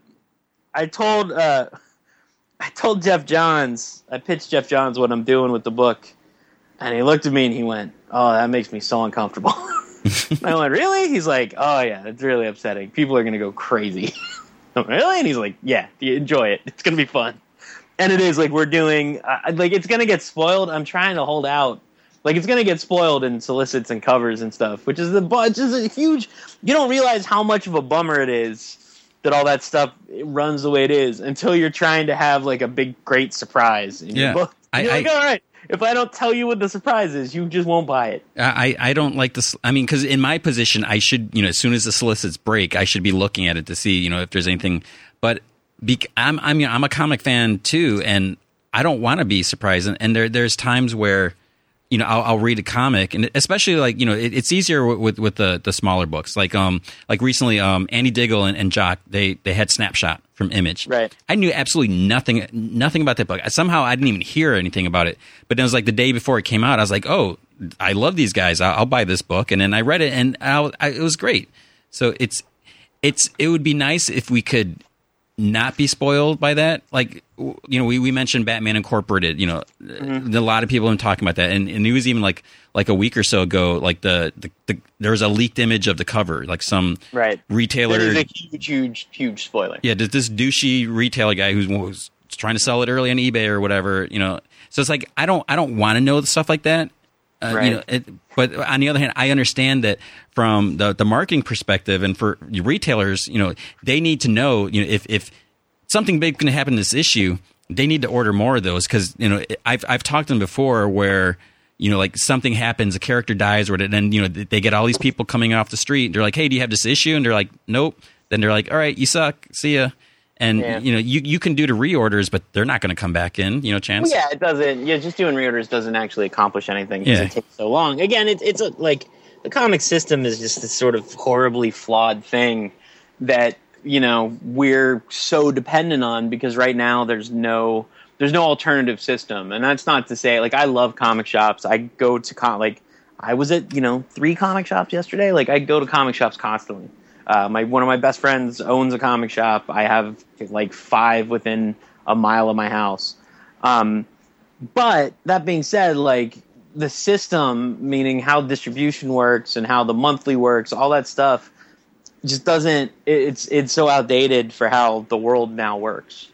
I told uh, I told Geoff Johns. I pitched Geoff Johns what I'm doing with the book, and he looked at me and he went, "Oh, that makes me so uncomfortable." I went, "Really?" He's like, "Oh yeah, it's really upsetting. People are gonna go crazy." Really? And he's like, "Yeah, enjoy it. It's gonna be fun." And it is like we're doing. Uh, like it's gonna get spoiled. I'm trying to hold out. Like it's gonna get spoiled in solicits and covers and stuff, which is the which is a huge. You don't realize how much of a bummer it is that all that stuff runs the way it is until you're trying to have like a big great surprise in Yeah. your book. I- You're like, I- all right, if I don't tell you what the surprise is, you just won't buy it. I, I don't like this. I mean, because in my position, I should, you know, as soon as the solicits break, I should be looking at it to see, you know, if there's anything. But be, I'm, I'm, I'm a comic fan too, and I don't want to be surprised. And, and there, there's times where, you know, I'll, I'll read a comic, and especially like, you know, it, it's easier with, with, with the, the smaller books. Like, um, like recently, um, Andy Diggle and, and Jock, they, they had Snapshot from Image. Right. I knew absolutely nothing, nothing about that book. Somehow I didn't even hear anything about it. But then it was like the day before it came out, I was like, oh, I love these guys. I'll, I'll buy this book. And then I read it, and I, I, it was great. So it's, it's, it would be nice if we could not be spoiled by that. Like, you know, we, we mentioned Batman Incorporated. You know, Mm-hmm. a lot of people have been talking about that, and, and it was even like like a week or so ago. Like the, the, the there was a leaked image of the cover, like some Right. retailer. That is a huge, huge, huge spoiler. Yeah, this, this douchey retailer guy who's was trying to sell it early on eBay or whatever, you know. So it's like I don't I don't want to know the stuff like that. Uh, Right. You know, it, but on the other hand, I understand that from the the marketing perspective and for retailers, you know, they need to know, you know, if if something big going to happen in this issue, they need to order more of those because you know I've I've talked to them before where you know like something happens, a character dies, or then you know they get all these people coming off the street. They're like, hey, do you have this issue? And they're like, nope. Then they're like, all right, you suck. See ya. And Yeah. you know you you can do the reorders, but they're not going to come back in. You know, chance. Well, yeah, it doesn't. Yeah, just doing reorders doesn't actually accomplish anything because Yeah. it takes so long. Again, it, it's a, like the comic system is just this sort of horribly flawed thing that you know we're so dependent on because right now there's no there's no alternative system, and that's not to say like I love comic shops. I go to con like I was at you know three comic shops yesterday. Like I go to comic shops constantly. Uh, my one of my best friends owns a comic shop. I have like five within a mile of my house. Um, but that being said, like the system, meaning how distribution works and how the monthly works, all that stuff, just doesn't. it- It's it's so outdated for how the world now works.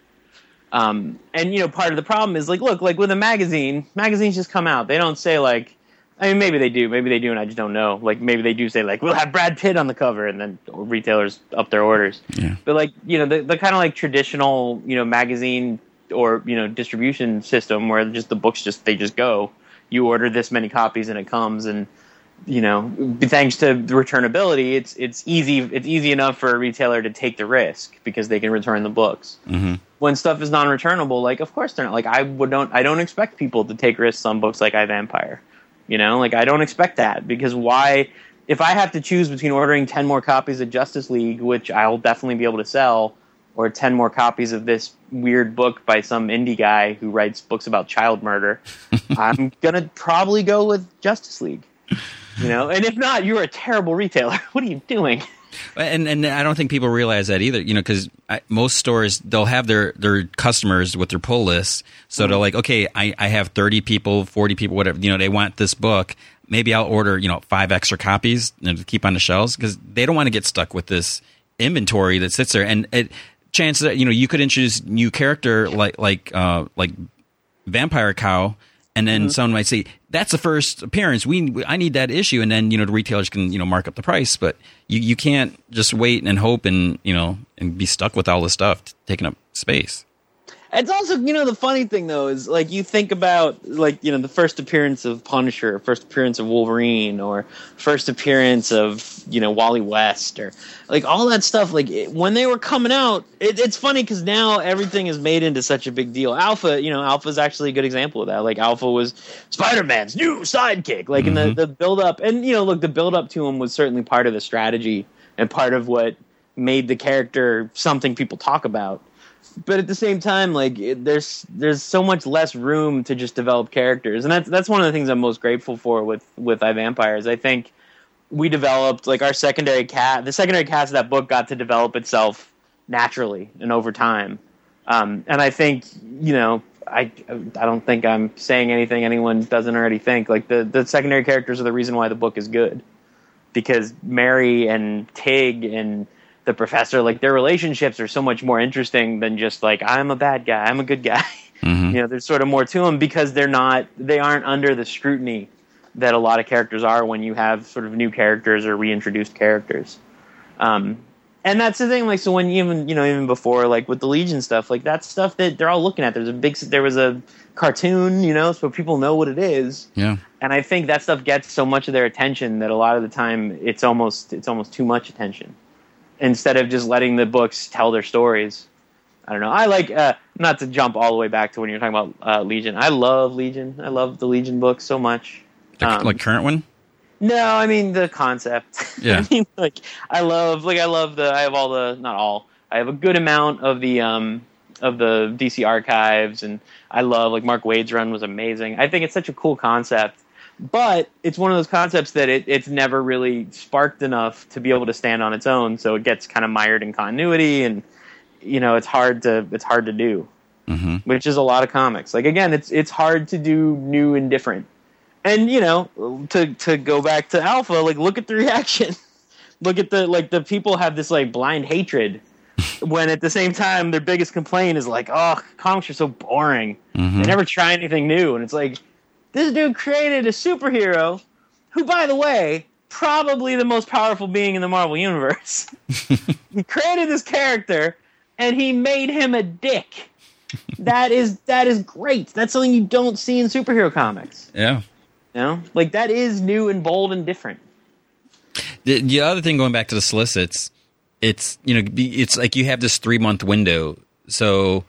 Um, and you know, part of the problem is like, look, like with a magazine, magazines just come out. They don't say like, I mean, maybe they do, maybe they do, and I just don't know. Like maybe they do say like, we'll have Brad Pitt on the cover, and then retailers up their orders. Yeah. But like you know, the the kind of like traditional you know magazine or you know distribution system where just the books just they just go. You order this many copies and it comes, and you know, thanks to the returnability, it's it's easy it's easy enough for a retailer to take the risk because they can return the books. hmm When stuff is non-returnable, like of course they're not. Like I would don't I don't expect people to take risks on books like I Vampire. You know, like I don't expect that because why? If I have to choose between ordering ten more copies of Justice League, which I'll definitely be able to sell, or ten more copies of this weird book by some indie guy who writes books about child murder, I'm gonna probably go with Justice League. You know, and if not, you're a terrible retailer. What are you doing? And and I don't think people realize that either. You know, because most stores they'll have their their customers with their pull lists. So they're like, okay, I, I have thirty people, forty people, whatever. You know, they want this book. Maybe I'll order you know five extra copies to keep on the shelves because they don't want to get stuck with this inventory that sits there. And it, chances that you know you could introduce new character like like uh, like Vampire Cow. And then someone might say that's the first appearance. We I need that issue, and then you know the retailers can you know mark up the price, but you, you can't just wait and hope and you know and be stuck with all this stuff taking up space. It's also, you know, the funny thing though is like you think about like you know the first appearance of Punisher, first appearance of Wolverine, or first appearance of you know Wally West, or like all that stuff. Like it, when they were coming out, it, it's funny because now everything is made into such a big deal. Alpha, you know, Alpha is actually a good example of that. Like Alpha was Spider Man's new sidekick. Like in the mm-hmm. the build up, and you know, look, the build up to him was certainly part of the strategy and part of what made the character something people talk about but at the same time, like it, there's there's so much less room to just develop characters, and that's that's one of the things I'm most grateful for with with I Vampires. I think we developed like our secondary cat, the secondary cast of that book got to develop itself naturally and over time, um, and I think you know I I don't think I'm saying anything anyone doesn't already think. Like the the secondary characters are the reason why the book is good, because Mary and Tig and the professor like their relationships are so much more interesting than just like i'm a bad guy i'm a good guy. Mm-hmm. you know there's sort of more to them because they're not they aren't under the scrutiny that a lot of characters are when you have sort of new characters or reintroduced characters. Um, and that's the thing like so when even you know even before like with the legion stuff like that's stuff that they're all looking at. There's a big there was a cartoon you know so people know what it is. Yeah. And i think that stuff gets so much of their attention that a lot of the time it's almost it's almost too much attention instead of just letting the books tell their stories. I don't know. I like uh, not to jump all the way back to when you're talking about uh, Legion. I love Legion. I love the Legion books so much. Um, like current one? No, I mean the concept. Yeah. I mean, like I love like I love the I have all the not all I have a good amount of the um of the DC archives and I love like Mark Waid's run was amazing. I think it's such a cool concept but it's one of those concepts that it, it's never really sparked enough to be able to stand on its own. So it gets kind of mired in continuity, and you know it's hard to it's hard to do, mm-hmm. which is a lot of comics. Like again, it's it's hard to do new and different. And you know, to to go back to Alpha, like look at the reaction. look at the like the people have this like blind hatred when at the same time their biggest complaint is like, oh, comics are so boring. Mm-hmm. They never try anything new, and it's like this dude created a superhero who, by the way, probably the most powerful being in the Marvel Universe. he created this character and he made him a dick. that is that is great. That's something you don't see in superhero comics. Yeah. You know? Like that is new and bold and different. The, the other thing going back to the solicits, it's you know it's like you have this three month window. So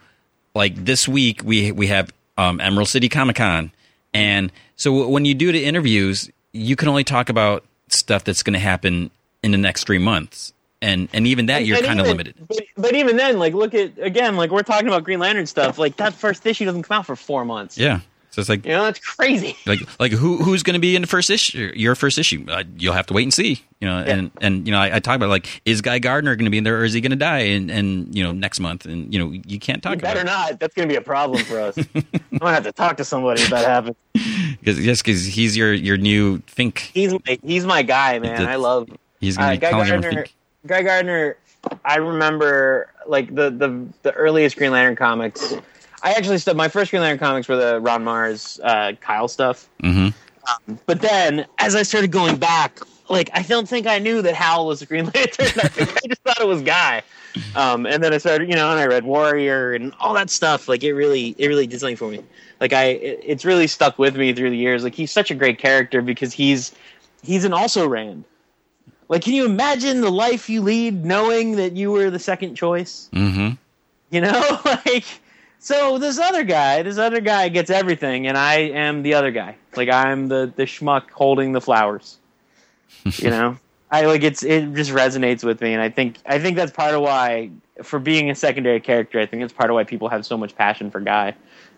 like this week we we have um, Emerald City Comic Con and so when you do the interviews, you can only talk about stuff that's going to happen in the next three months. And, and even that, you're kind of limited. But, but, even then, like, look at, again, like, we're talking about Green Lantern stuff. Like, that first issue doesn't come out for four months. Yeah. So it's like you know that's crazy. Like like who who's going to be in the first issue? Your first issue. Uh, you'll have to wait and see. You know, yeah. and and you know I, I, talk about like is Guy Gardner going to be in there or is he going to die? And and you know next month and you know you can't talk. You better not. That's going to be a problem for us. I'm gonna have to talk to somebody if that happens. Because yes, because he's your your new think. He's my, he's my guy, man. The, I love. He's going to uh, be Guy Gardner. Guy Gardner. I remember like the the the earliest Green Lantern comics I actually stuff my first Green Lantern comics were the Ron Marz uh, Kyle stuff. Mm-hmm. Um, but then as I started going back, like I don't think I knew that Hal was a Green Lantern. I I just thought it was Guy. Um, and then I started, you know, and I read Warrior and all that stuff. Like it really, it really did something for me. Like I, it, it's really stuck with me through the years. Like he's such a great character because he's he's an also ran. Like, can you imagine the life you lead knowing that you were the second choice? Mm-hmm. You know, like so this other guy, this other guy gets everything, and I am the other guy. Like I'm the the schmuck holding the flowers. you know, I like it's it just resonates with me, and I think I think that's part of why, for being a secondary character, I think that's part of why people have so much passion for Guy,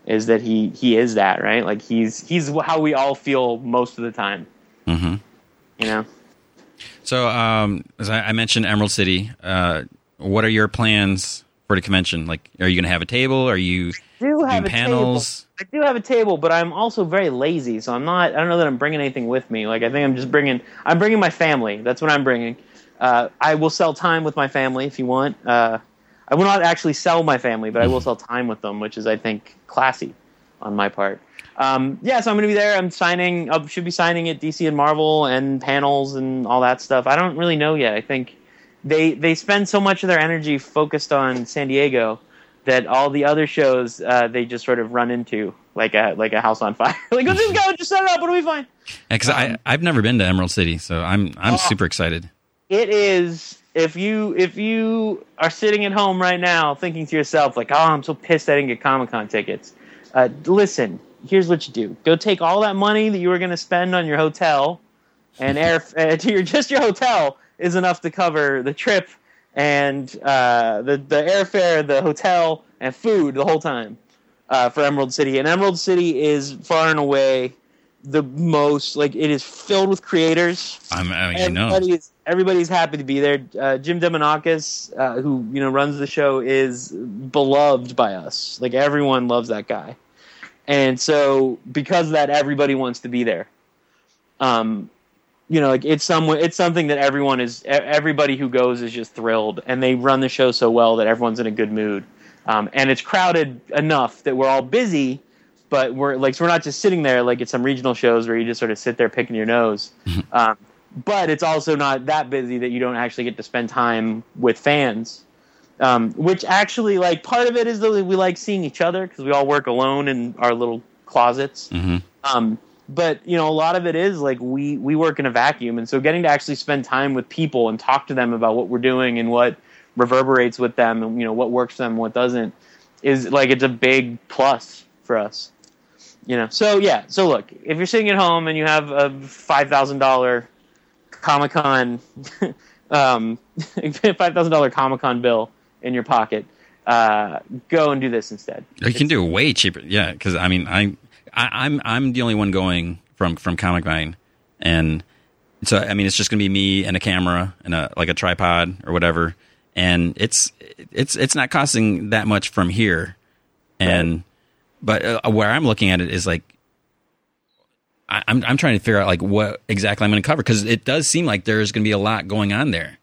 is that he he is that right? Like he's he's how we all feel most of the time. Mm-hmm. You know. So, um, as I, I mentioned, Emerald City. Uh, what are your plans for the convention? Like, are you going to have a table? Are you do have doing panels? Table. I do have a table, but I'm also very lazy, so I'm not. I don't know that I'm bringing anything with me. Like, I think I'm just bringing. I'm bringing my family. That's what I'm bringing. Uh, I will sell time with my family if you want. Uh, I will not actually sell my family, but I will sell time with them, which is, I think, classy on my part. Um, yeah, so I'm going to be there. I'm signing. I should be signing at DC and Marvel and panels and all that stuff. I don't really know yet. I think they they spend so much of their energy focused on San Diego that all the other shows uh, they just sort of run into like a like a house on fire. like let's just go, just set it up, it'll be fine. Because Um, I I've never been to Emerald City, so I'm I'm Oh. super excited. It is if you if you are sitting at home right now thinking to yourself like, oh, I'm so pissed I didn't get Comic Con tickets. Uh, listen, here's what you do: go take all that money that you were going to spend on your hotel and air uh, to your just your hotel is enough to cover the trip and uh, the the airfare, the hotel, and food the whole time uh, for Emerald City. And Emerald City is far and away the most like it is filled with creators. I'm I mean, you know Everybody is everybody's happy to be there. Uh, Jim Demonakis, uh, who you know runs the show, is beloved by us. Like everyone loves that guy, and so because of that, everybody wants to be there. Um, you know, like it's some it's something that everyone is. Everybody who goes is just thrilled, and they run the show so well that everyone's in a good mood. Um, and it's crowded enough that we're all busy, but we're like so we're not just sitting there like at some regional shows where you just sort of sit there picking your nose. Um, but it's also not that busy that you don't actually get to spend time with fans. Um, which actually, like, part of it is that we like seeing each other because we all work alone in our little closets. Mhm. But you know, a lot of it is like we we work in a vacuum, and so getting to actually spend time with people and talk to them about what we're doing and what reverberates with them, and you know what works for them, and what doesn't, is like it's a big plus for us. You know, so yeah. So look, if you're sitting at home and you have a five thousand dollar Comic Con, um, five thousand dollar Comic Con bill in your pocket, uh, go and do this instead. you can do it way cheaper. Yeah, because I mean I, I I'm I'm the only one going from from Comic Vine, and so I mean it's just gonna be me and a camera and a like a tripod or whatever, and it's it's it's not costing that much from here, and but uh, where I'm looking at it is like. I- I'm I'm trying to figure out like what exactly I'm going to cover because it does seem like there's going to be a lot going on there.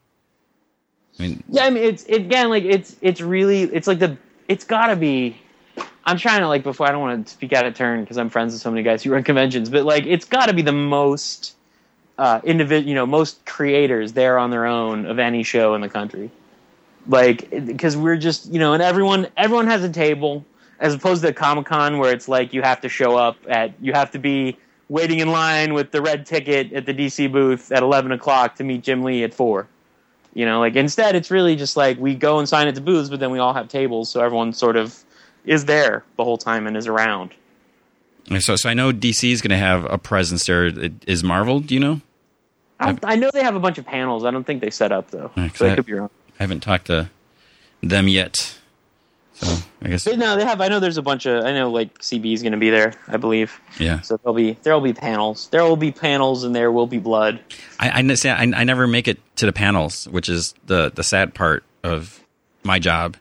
I mean, Yeah, I mean it's it, again like it's it's really it's like the it's got to be. I'm trying to like before I don't want to speak out of turn because I'm friends with so many guys who run conventions, but like it's got to be the most uh, individual, you know, most creators there on their own of any show in the country. Like because we're just you know, and everyone everyone has a table as opposed to Comic Con where it's like you have to show up at you have to be waiting in line with the red ticket at the DC booth at 11 o'clock to meet Jim Lee at four. You know, like instead it's really just like we go and sign at the booths, but then we all have tables, so everyone sort of is there the whole time and is around. so so I know DC is going to have a presence there. Is Marvel? Do you know? I, don't- I know they have a bunch of panels. I don't think they set up though. Okay. So I could be wrong. I haven't talked to them yet. So I guess But no, they have. I know there's a bunch of. I know like CB is going to be there. I believe. yeah. So there'll be there will be panels. There will be panels, and there will be blood. I I, I I never make it to the panels, which is the the sad part of my job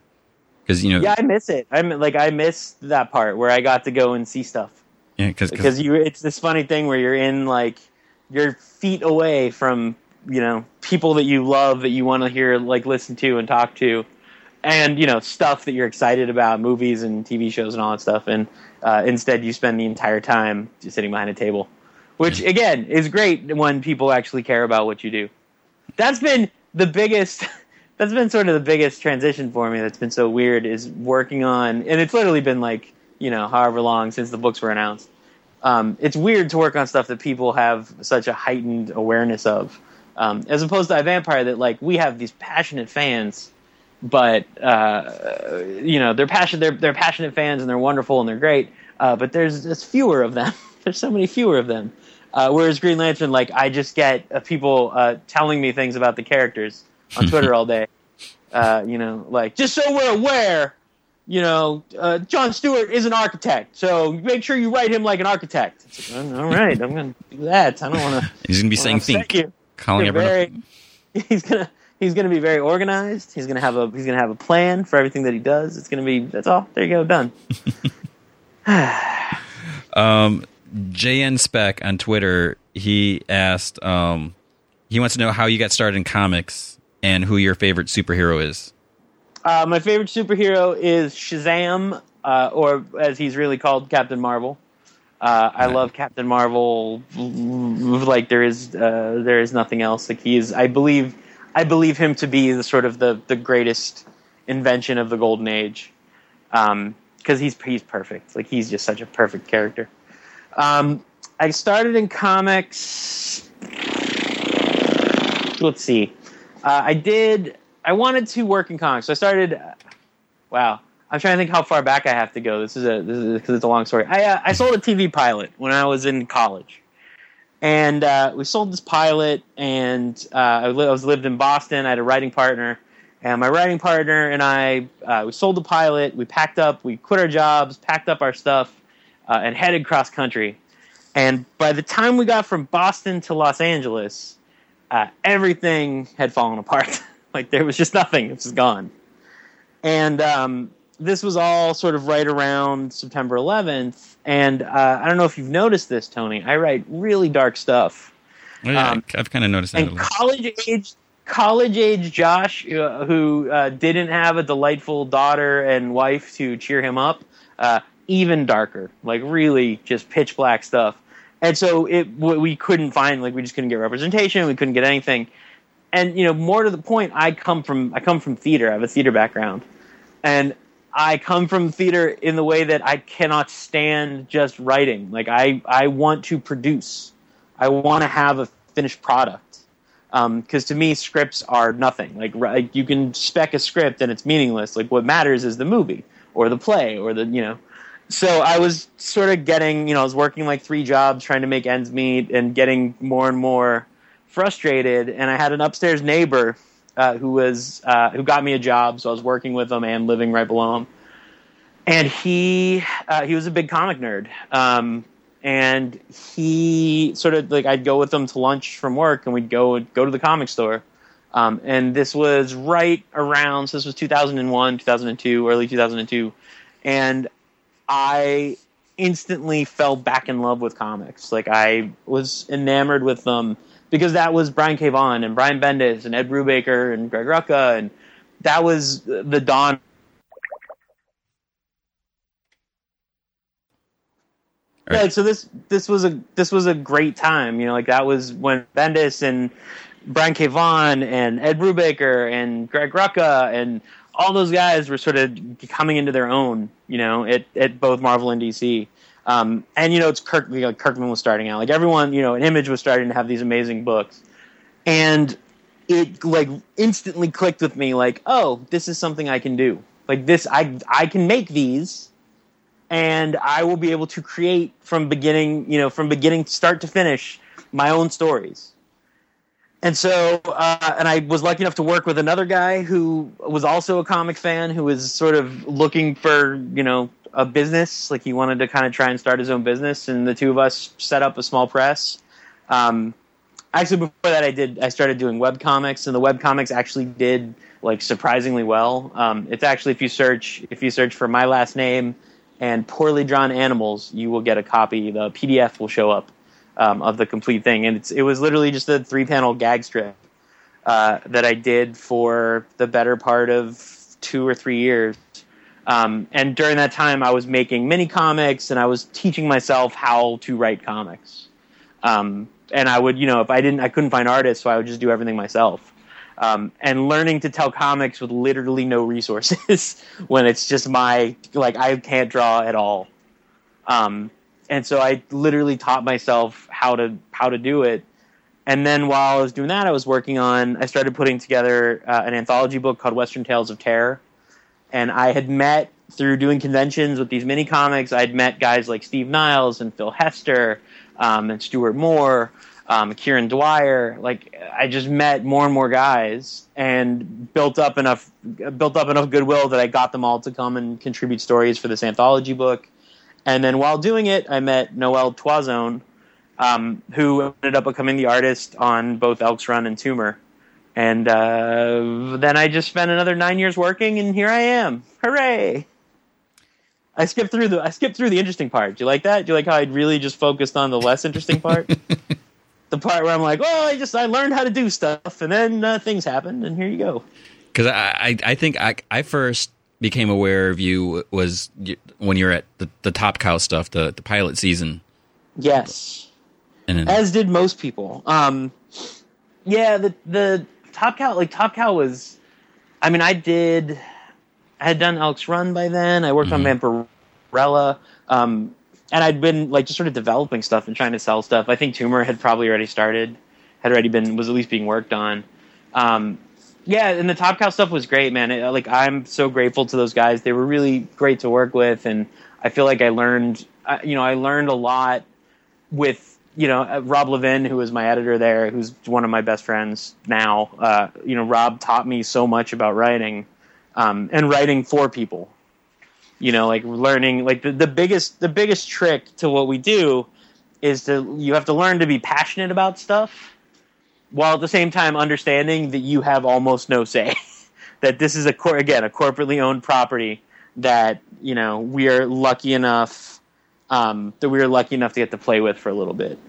because you know Yeah, I miss it. I'm like I miss that part where I got to go and see stuff. yeah because because you it's this funny thing where you're in like you're feet away from you know people that you love that you want to hear like listen to and talk to and you know stuff that you're excited about movies and tv shows and all that stuff and uh, instead you spend the entire time just sitting behind a table which again is great when people actually care about what you do that's been the biggest that's been sort of the biggest transition for me that's been so weird is working on and it's literally been like you know however long since the books were announced. Um, it's weird to work on stuff that people have such a heightened awareness of um, as opposed to a vampire that like we have these passionate fans but uh, you know they're passionate they're, they're passionate fans and they're wonderful and they're great uh, but there's just fewer of them. There's so many fewer of them. Uh, whereas green lantern like i just get uh, people uh, telling me things about the characters on twitter all day uh, you know like just so we're aware you know uh, john stewart is an architect so make sure you write him like an architect like, all right i'm gonna do that i don't want to he's going to be saying think, you calling everyone. very, he's gonna he's gonna be very organized. He's gonna have a he's gonna have a plan for everything that he does. It's gonna be that's all. There you go, done. Um, JN Spec on Twitter, he asked, um, he wants to know how you got started in comics and who your favorite superhero is. Uh, my favorite superhero is Shazam, uh, or as he's really called, Captain Marvel. Uh, I love Captain Marvel. Like there is uh, there is nothing else. Like he is. I believe I believe him to be the sort of the the greatest invention of the golden age. Um, because he's he's perfect. Like he's just such a perfect character. Um, I started in comics. Let's see. Uh, I did. I wanted to work in comics. So I started. Uh, wow. I'm trying to think how far back I have to go. This is a this is because it's a long story. I uh, I sold a TV pilot when I was in college, and uh, we sold this pilot. And uh, I, li- I was lived in Boston. I had a writing partner, and my writing partner and I uh, we sold the pilot. We packed up. We quit our jobs, packed up our stuff, and headed cross country. And by the time we got from Boston to Los Angeles, uh, everything had fallen apart. like there was just nothing. It was gone. And um, this was all sort of right around September 11th. And uh, I don't know if you've noticed this, Tony. I write really dark stuff. Oh, yeah, um, I've kind of noticed that. And college age, college age Josh, uh, who uh, didn't have a delightful daughter and wife to cheer him up, uh, even darker, like really just pitch black stuff. And so it we couldn't find like we just couldn't get representation. We couldn't get anything. And you know, more to the point, I come from I come from theater. I have a theater background, and I come from theater in the way that I cannot stand just writing. Like I, I want to produce. I want to have a finished product. Because um, to me, scripts are nothing. Like, like you can spec a script and it's meaningless. Like what matters is the movie or the play or the you know. So I was sort of getting, you know, I was working like three jobs trying to make ends meet and getting more and more frustrated. And I had an upstairs neighbor uh, who was uh, who got me a job. So I was working with him and living right below him. And he uh, he was a big comic nerd. Um, and he sort of like I'd go with him to lunch from work, and we'd go go to the comic store. Um, and this was right around. So this was 2001, 2002, early 2002, and I instantly fell back in love with comics. Like I was enamored with them because that was Brian K. Vaughan and Brian Bendis and Ed Brubaker and Greg Rucka, and that was the dawn. Right. Yeah, like, so this this was a this was a great time, you know, like that was when Bendis and Brian K. Vaughan and Ed Brubaker and Greg Rucka and all those guys were sort of coming into their own, you know, at, at both Marvel and DC. Um, and you know, it's Kirk. You know, Kirkman was starting out. Like everyone, you know, an Image was starting to have these amazing books, and it like instantly clicked with me. Like, oh, this is something I can do. Like this, I I can make these, and I will be able to create from beginning, you know, from beginning start to finish, my own stories. And so, uh, and I was lucky enough to work with another guy who was also a comic fan, who was sort of looking for, you know, a business. Like he wanted to kind of try and start his own business, and the two of us set up a small press. Um, actually, before that, I did I started doing web comics, and the web comics actually did like surprisingly well. Um, it's actually if you search if you search for my last name and poorly drawn animals, you will get a copy. The PDF will show up um, of the complete thing, and it was literally just a three panel gag strip uh, that I did for the better part of two or three years. Um, and during that time, I was making mini comics and I was teaching myself how to write comics. Um, and I would, you know, if I didn't, I couldn't find artists, so I would just do everything myself. Um, and learning to tell comics with literally no resources when it's just my, like, I can't draw at all. Um, and so I literally taught myself how to, how to do it. And then while I was doing that, I was working on, I started putting together uh, an anthology book called Western Tales of Terror and I had met through doing conventions with these mini comics. I'd met guys like Steve Niles and Phil Hester um, and Stuart Moore, um, Kieron Dwyer. Like I just met more and more guys and built up enough built up enough goodwill that I got them all to come and contribute stories for this anthology book. And then while doing it, I met Noel Tuazon, um, who ended up becoming the artist on both Elks Run and Tumor. and uh, then I just spent another nine years working, and here I am. Hooray! I skipped through the I skipped through the interesting part. Do you like that? Do you like how I really just focused on the less interesting part? the part where I'm like, oh, I just I learned how to do stuff, and then uh, things happened, and here you go. Because I, I, I think I I first became aware of you was when you're at the, the Top Cow stuff, the the pilot season. Yes, and then, as did most people. Um, yeah, the the Top Cow, like Top Cow was, I mean, I did, I had done Elks Run by then. I worked Mm-hmm. on Vampirella. Um, and I'd been like just sort of developing stuff and trying to sell stuff. I think Tumor had probably already started, had already been was at least being worked on. Um, yeah, and the Top Cow stuff was great, man. It, like I'm so grateful to those guys. They were really great to work with, and I feel like I learned, uh, you know, I learned a lot with you know uh, Rob Levin, who was my editor there, who's one of my best friends now. Uh, you know, Rob taught me so much about writing um, and writing for people. You know, like learning, like the, the biggest the biggest trick to what we do is to you have to learn to be passionate about stuff while at the same time understanding that you have almost no say. that this is a cor- again a corporately owned property that you know we are lucky enough um, that we are lucky enough to get to play with for a little bit,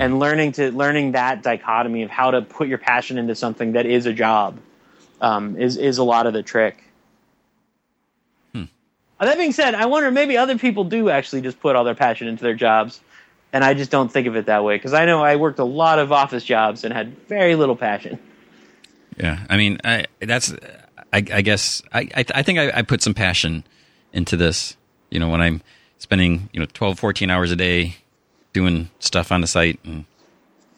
and learning to learning that dichotomy of how to put your passion into something that is a job um, is is a lot of the trick. Uh, That being said, I wonder maybe other people do actually just put all their passion into their jobs, and I just don't think of it that way because I know I worked a lot of office jobs and had very little passion. Yeah, I mean, I that's I, I guess I I, I think I, I put some passion into this. You know, when I'm spending you know 12, 14 hours a day doing stuff on the site and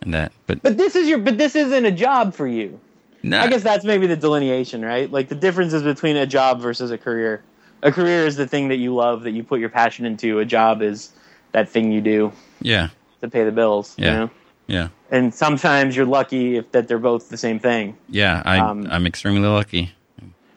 and that, but But this is your but this isn't a job for you. nah, I guess that's maybe the delineation, right? Like the difference is between a job versus a career. A career is the thing that you love, that you put your passion into. A job is that thing you do yeah, to pay the bills. Yeah. You know? yeah, And sometimes you're lucky if that they're both the same thing. yeah. I Um, I'm extremely lucky.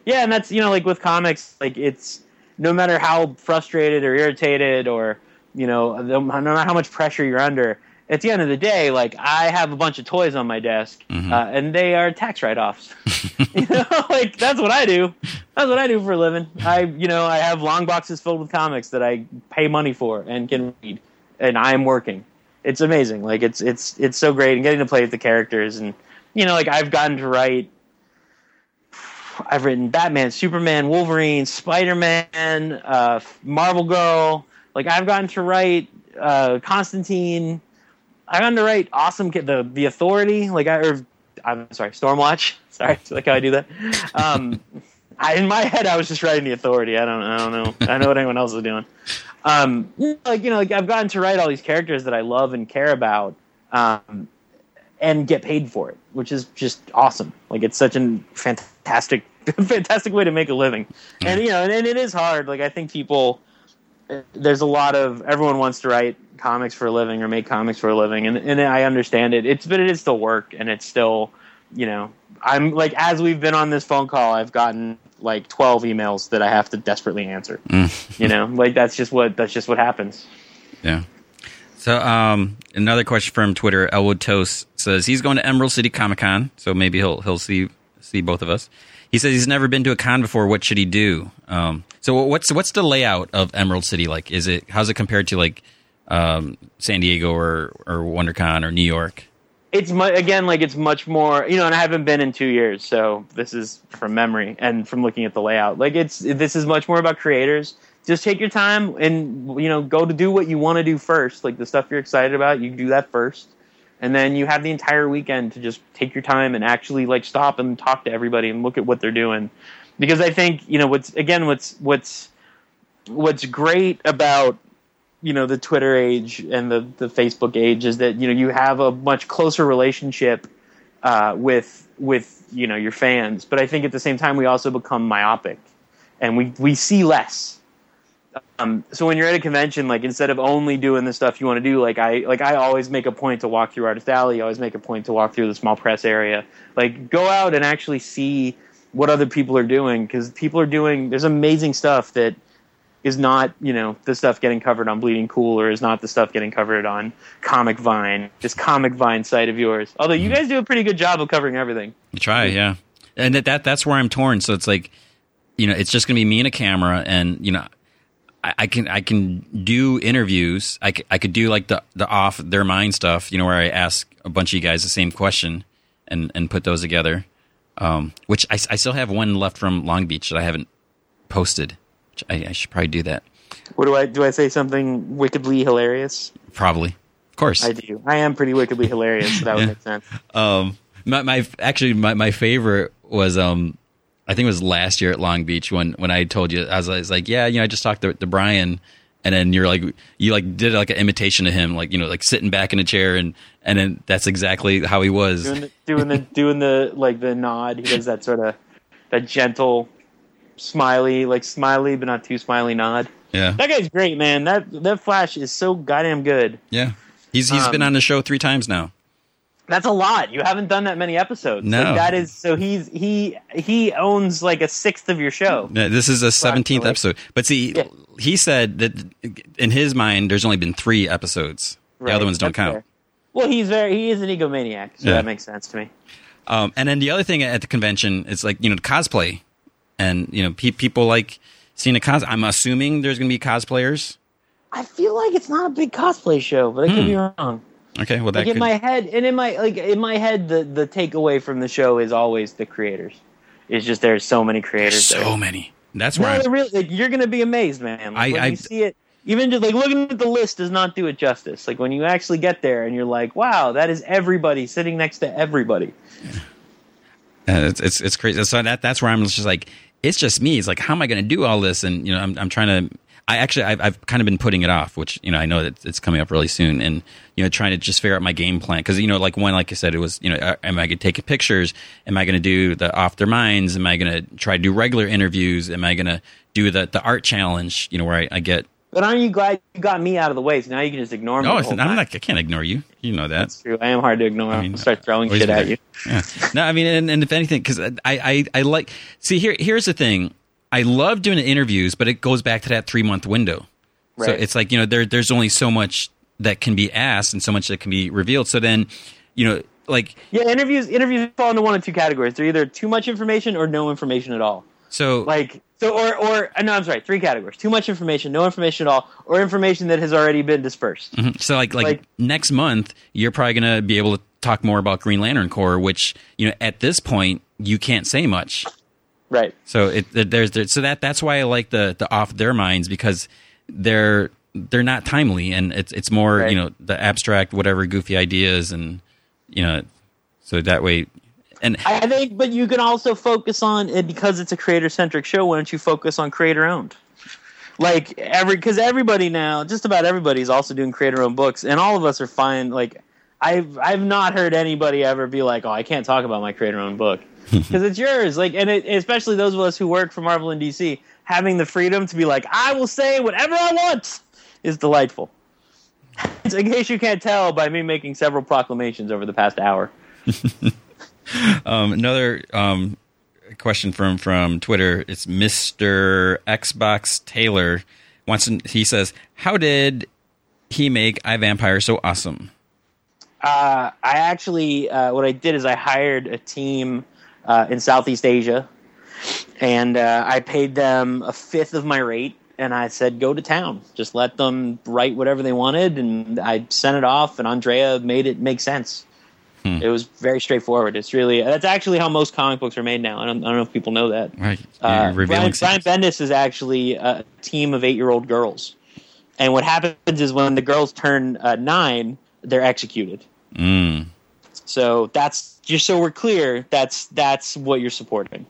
Yeah, and that's you know like with comics, like it's no matter how frustrated or irritated or you know no matter how much pressure you're under. At the end of the day, like I have a bunch of toys on my desk, Mm-hmm. uh, and they are tax write-offs. you know, like that's what I do. That's what I do for a living. I, you know, I have long boxes filled with comics that I pay money for and can read, and I am working. It's amazing. Like it's it's it's so great, and getting to play with the characters, and you know, like I've gotten to write I've written Batman, Superman, Wolverine, Spider Man, uh, Marvel Girl. Like I've gotten to write uh, Constantine. I've gotten to write awesome the the Authority. Like I or I'm sorry, Stormwatch. Sorry, like how I do that. Um, I, in my head, I was just writing the Authority. I don't I don't know. I know what anyone else is doing. Um, like you know, like I've gotten to write all these characters that I love and care about. Um, and get paid for it, which is just awesome. Like it's such a fantastic, fantastic way to make a living. And you know, and, and it is hard. Like I think people, there's a lot of everyone wants to write comics for a living or make comics for a living, and and I understand it. It's but it is still work, and it's still, you know, I'm like as we've been on this phone call, I've gotten like 12 emails that I have to desperately answer. you know, like that's just what that's just what happens. Yeah. So, um, another question from Twitter. Elwood Toast says he's going to Emerald City Comic Con, so maybe he'll he'll see see both of us. He says he's never been to a con before. What should he do? Um, so, what's what's the layout of Emerald City like? Is it how's it compared to like um, San Diego or or WonderCon or New York? it's mu- again like it's much more you know and i haven't been in two years so this is from memory and from looking at the layout. Like it's this is much more about creators. Just take your time and you know go to do what you want to do first. Like the stuff you're excited about you do that first. And then you have the entire weekend to just take your time and actually like stop and talk to everybody and look at what they're doing. Because i think you know what's again what's what's what's great about you know the Twitter age and the the Facebook age is that you know you have a much closer relationship uh, with with you know your fans, but I think at the same time we also become myopic and we we see less. Um, so when you're at a convention, like instead of only doing the stuff you want to do, like I like I always make a point to walk through Artist Alley. I always make a point to walk through the small press area. Like go out and actually see what other people are doing because people are doing. There's amazing stuff that is not you know the stuff getting covered on Bleeding Cool or is not the stuff getting covered on Comic Vine, this Comic Vine site of yours. Although you guys do a pretty good job of covering everything. You try, yeah. And that, that that's where I'm torn. So it's like, you know, it's just gonna be me and a camera, and you know, I, I can I can do interviews. I, c- I could do like the the off their mind stuff, you know, where I ask a bunch of you guys the same question and and put those together. Um, which I, I still have one left from Long Beach that I haven't posted. I, I should probably do that. What do I do? I say something wickedly hilarious? Probably, of course. I do. I am pretty wickedly hilarious. So that would make sense. Um, my, my actually my, my favorite was um, I think it was last year at Long Beach when when I told you I was, I was like, yeah, you know, I just talked to, to Brian, and then you're like, you like did like an imitation of him, like you know, like sitting back in a chair, and and then that's exactly how he was. doing the, doing the doing the like the nod. He does that sort of that gentle, smiley, like smiley but not too smiley nod. Yeah, That guy's great, man. That that Flash is so goddamn good. yeah. He's he's been Um, on the show three times now. That's a lot. You haven't done that many episodes. No. Like, that is so he's he he owns like a sixth of your show. Yeah, This is a seventeenth episode, but see, Yeah. he said that in his mind, there's only been three episodes. The other ones don't that's count. fair. Well, he's very he is an egomaniac, so Yeah. that makes sense to me. Um, and then the other thing at the convention is like you know cosplay, and you know pe- people like seeing a cos. I'm assuming there's going to be cosplayers. I feel like it's not a big cosplay show, but I could be Hmm. wrong. Okay, well that Like in could. my head, and in my like in my head, the the takeaway from the show is always the creators. It's just there's so many creators. so there. many. That's No, I'm, really, like, you're gonna be amazed, man. Like, I- when I- you see it, even just like looking at the list does not do it justice. Like when you actually get there and you're like, wow, that is everybody sitting next to everybody. uh, it's, it's it's crazy. So that that's where I'm just like, it's just me. It's like, how am I going to do all this? And you know, I'm I'm trying to. I actually I've, I've kind of been putting it off, which you know I know that it's coming up really soon, and you know trying to just figure out my game plan because you know like one like I said it was you know uh, am I going to take pictures? Am I going to do the off their minds? Am I going to try to do regular interviews? Am I going to do the the art challenge? You know where I, I get But aren't you glad you got me out of the way? So now you can just ignore me. no, I'm time. not I can't ignore you. You know that. That's true. I am hard to ignore. I mean, will start uh, throwing shit at you. Yeah. No, I mean, and, and if anything, because I, I, I like, see, here, here's the thing. I love doing interviews, but it goes back to that three month window. Right. So it's like, you know, there, there's only so much that can be asked and so much that can be revealed. So then, you know, like, Yeah, interviews interviews fall into one of two categories. They're either too much information or no information at all. so, Like so, or or uh, no, I'm sorry, three categories: too much information, no information at all, or information that has already been dispersed. mhm. so like, like, like- next month, you're probably going to be able to talk more about Green Lantern Corps, which, you know, at this point, you can't say much. Right. So it there's there, so that that's why I like the the off their minds because they're they're not timely and it's it's more Right. you know the abstract whatever goofy ideas and you know so that way and I think, but you can also focus on it because it's a creator centric show. Why don't you focus on creator owned? Like every because everybody now, just about everybody is also doing creator owned books, and all of us are fine. Like I've I've not heard anybody ever be like, oh, I can't talk about my creator owned book because it's yours. Like, and it, especially those of us who work for Marvel and DC, having the freedom to be like, I will say whatever I want is delightful. In case you can't tell by me making several proclamations over the past hour. um, another um, question from from Twitter it's Mr. Xbox Taylor wants to, he says how did he make iVampire so awesome Uh, I actually, uh, what I did is I hired a team uh, in Southeast Asia, and uh, I paid them a fifth of my rate. And I said, "Go to town. Just let them write whatever they wanted." And I sent it off, and Andrea made it make sense. It was very straightforward. It's really that's actually how most comic books are made now. I don't, I don't know if people know that. right Uh, Brian, Brian. Bendis is actually a team of eight-year-old girls, and what happens is when the girls turn uh, nine, they're executed. Mm. So that's just so we're clear. That's that's what you're supporting.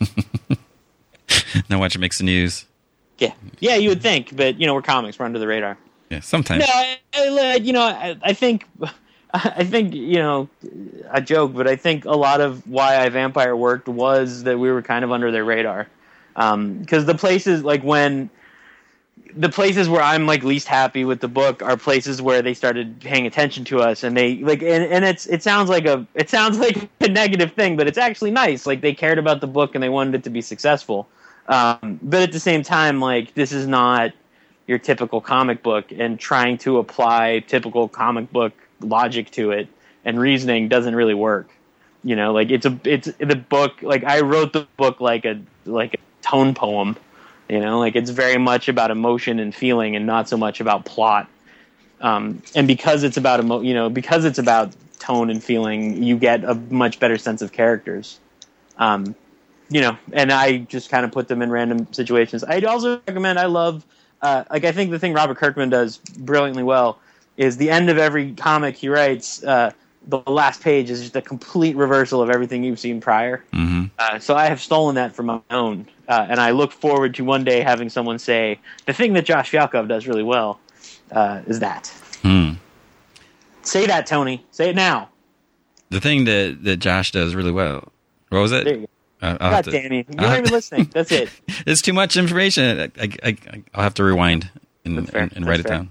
now watch it makes the news Yeah, yeah, you would think, but you know we're comics. We're under the radar. yeah sometimes No, I, I, you know, I, I think, I think you know, a joke, but I think a lot of why I Vampire worked was that we were kind of under their radar, because the places like when. The places where I'm like least happy with the book are places where they started paying attention to us, and they like, and, and it's it sounds like a it sounds like a negative thing, but it's actually nice. Like they cared about the book and they wanted it to be successful, um, but at the same time, like this is not your typical comic book and trying to apply typical comic book logic to it and reasoning doesn't really work. You know, like it's a it's the book like I wrote the book like a like a tone poem. You know, like it's very much about emotion and feeling and not so much about plot. Um, and because it's about emo- you know, because it's about tone and feeling, you get a much better sense of characters. Um, you know, and I just kind of put them in random situations. I'd also recommend. I love, uh, like, I think the thing Robert Kirkman does brilliantly well is the end of every comic he writes. Uh, the last page is just a complete reversal of everything you've seen prior. hmm Uh, so I have stolen that from my own, uh, and I look forward to one day having someone say the thing that Josh Fialkov does really well uh, is that. Hmm. Say that, Tony. Say it now. The thing that that Josh does really well. What was it? There you go. God to- damn you! You're not even listening. That's it. It's too much information. I, I, I, I'll have to rewind and, and, and write That's it fair. down.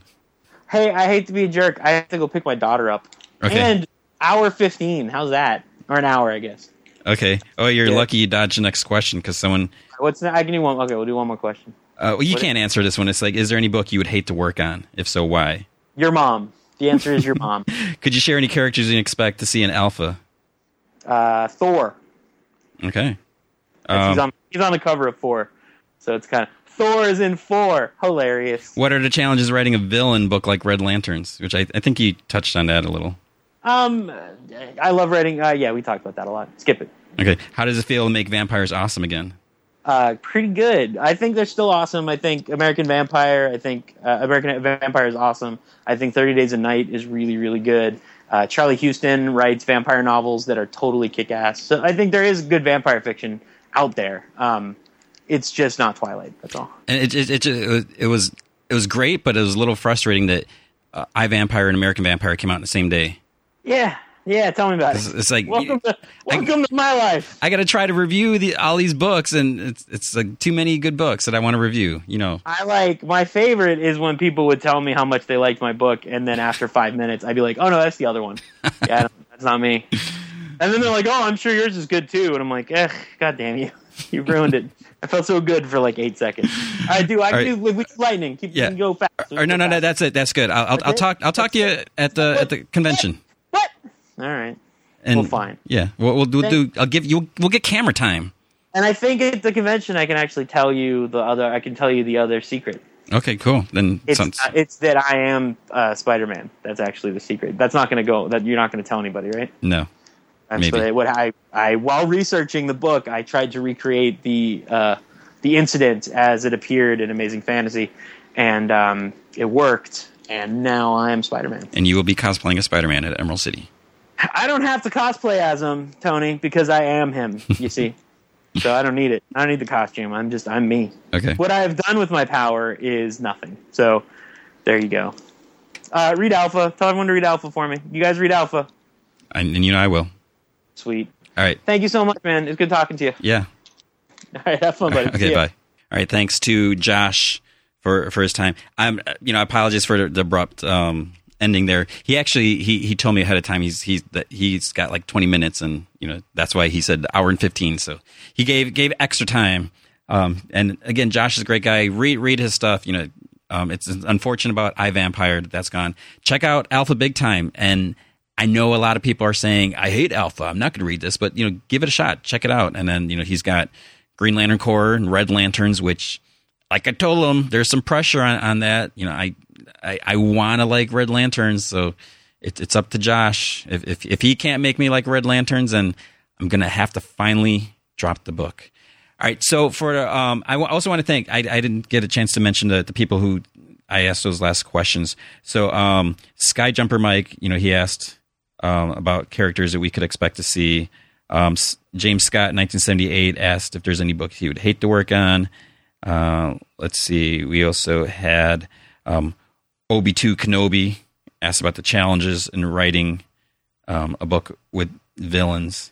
Hey, I hate to be a jerk. I have to go pick my daughter up. Okay. And hour fifteen. How's that? Or an hour, I guess. Okay. Oh, you're Yeah. lucky you dodged the next question because someone. What's that? I can do one. Okay, we'll do one more question. Uh, well, you What- can't answer this one. It's like, is there any book you would hate to work on? If so, why? Your mom. The answer is your mom. Could you share any characters you expect to see in Alpha? Uh, Thor. Okay. That's- he's Um, on. He's on the cover of four. So it's kind of Thor is in four. Hilarious. what are the challenges writing a villain book like Red Lanterns? Which I, I think you touched on that a little. Um, I love writing. Uh, yeah, we talked about that a lot. Skip it. Okay. How does it feel to make vampires awesome again? Uh, pretty good. I think they're still awesome. I think American Vampire. I think uh, American Vampire is awesome. I think Thirty Days of Night is really, really good. Uh, Charlie Huston writes vampire novels that are totally kick-ass. So I think there is good vampire fiction out there. Um, it's just not Twilight. That's all. And it it, it, it, was, it was it was great, but it was a little frustrating that uh, I Vampire and American Vampire came out in the same day. Yeah, yeah. Tell me about It's, it. it's like Welcome to welcome to my life. I got to try to review the, all these books, and it's it's like too many good books that I want to review. You know, I like my favorite is when people would tell me how much they liked my book, and then after five minutes, I'd be like, "Oh no, that's the other one. Yeah, that's not me." And then they're like, "Oh, I'm sure yours is good too," and I'm like, "Eh, god damn you, you ruined it." I felt so good for like eight seconds. I do. I All do. We do lightning. Keep Yeah. go fast. We or can no, go no, no, that's it. That's good. I'll I'll, I'll talk. I'll talk to you at the at the convention. What? All right. And Well, fine. Yeah, we'll, we'll do, do. I'll give you. We'll get camera time. And I think at the convention, I can actually tell you the other. I can tell you the other secret. Okay, cool. Then It's sounds- uh, it's that I am uh, Spider Man. That's actually the secret. That's not going to go. That you're not going to tell anybody, right? no. That's Maybe. what I, what I, I while researching the book, I tried to recreate the uh, the incident as it appeared in Amazing Fantasy, and um, it worked. And now I am Spider Man. And you will be cosplaying as Spider-Man at Emerald City. I don't have to cosplay as him, Tony, because I am him. You see, so I don't need it. I don't need the costume. I'm just I'm me. Okay. What I have done with my power is nothing. So there you go. Uh, read Alpha. Tell everyone to read Alpha for me. You guys read Alpha. And, and you know I will. Sweet. All right. Thank you so much, man. It's good talking to you. Yeah. All right, have fun, buddy. See okay. Bye. All right. Thanks to Josh for for his time. I'm. You know, I apologize for the abrupt um, ending there. He actually he he told me ahead of time he's he's that he's got like 20 minutes, and you know that's why he said hour and 15. So he gave gave extra time. Um, and again, Josh is a great guy. Read read his stuff. You know, um, it's unfortunate about iVampire that that's gone. Check out Alpha Big Time and. I know a lot of people are saying I hate Alpha. I'm not going to read this, but you know, give it a shot. Check it out. And then you know, he's got Green Lantern Corps and Red Lanterns, which, like I told him, there's some pressure on, on that. You know, I I, I want to like Red Lanterns, so it, it's up to Josh. If, if if he can't make me like Red Lanterns, then I'm gonna have to finally drop the book. All right. So for um, I w- also want to thank. I, I didn't get a chance to mention the, the people who I asked those last questions. So um, Skyjumper Mike, you know, he asked um, about characters that we could expect to see. Um, James Scott, 1978, asked if there's any books he would hate to work on. Uh, let's see. We also had um, Obi2 Kenobi asked about the challenges in writing um, a book with villains.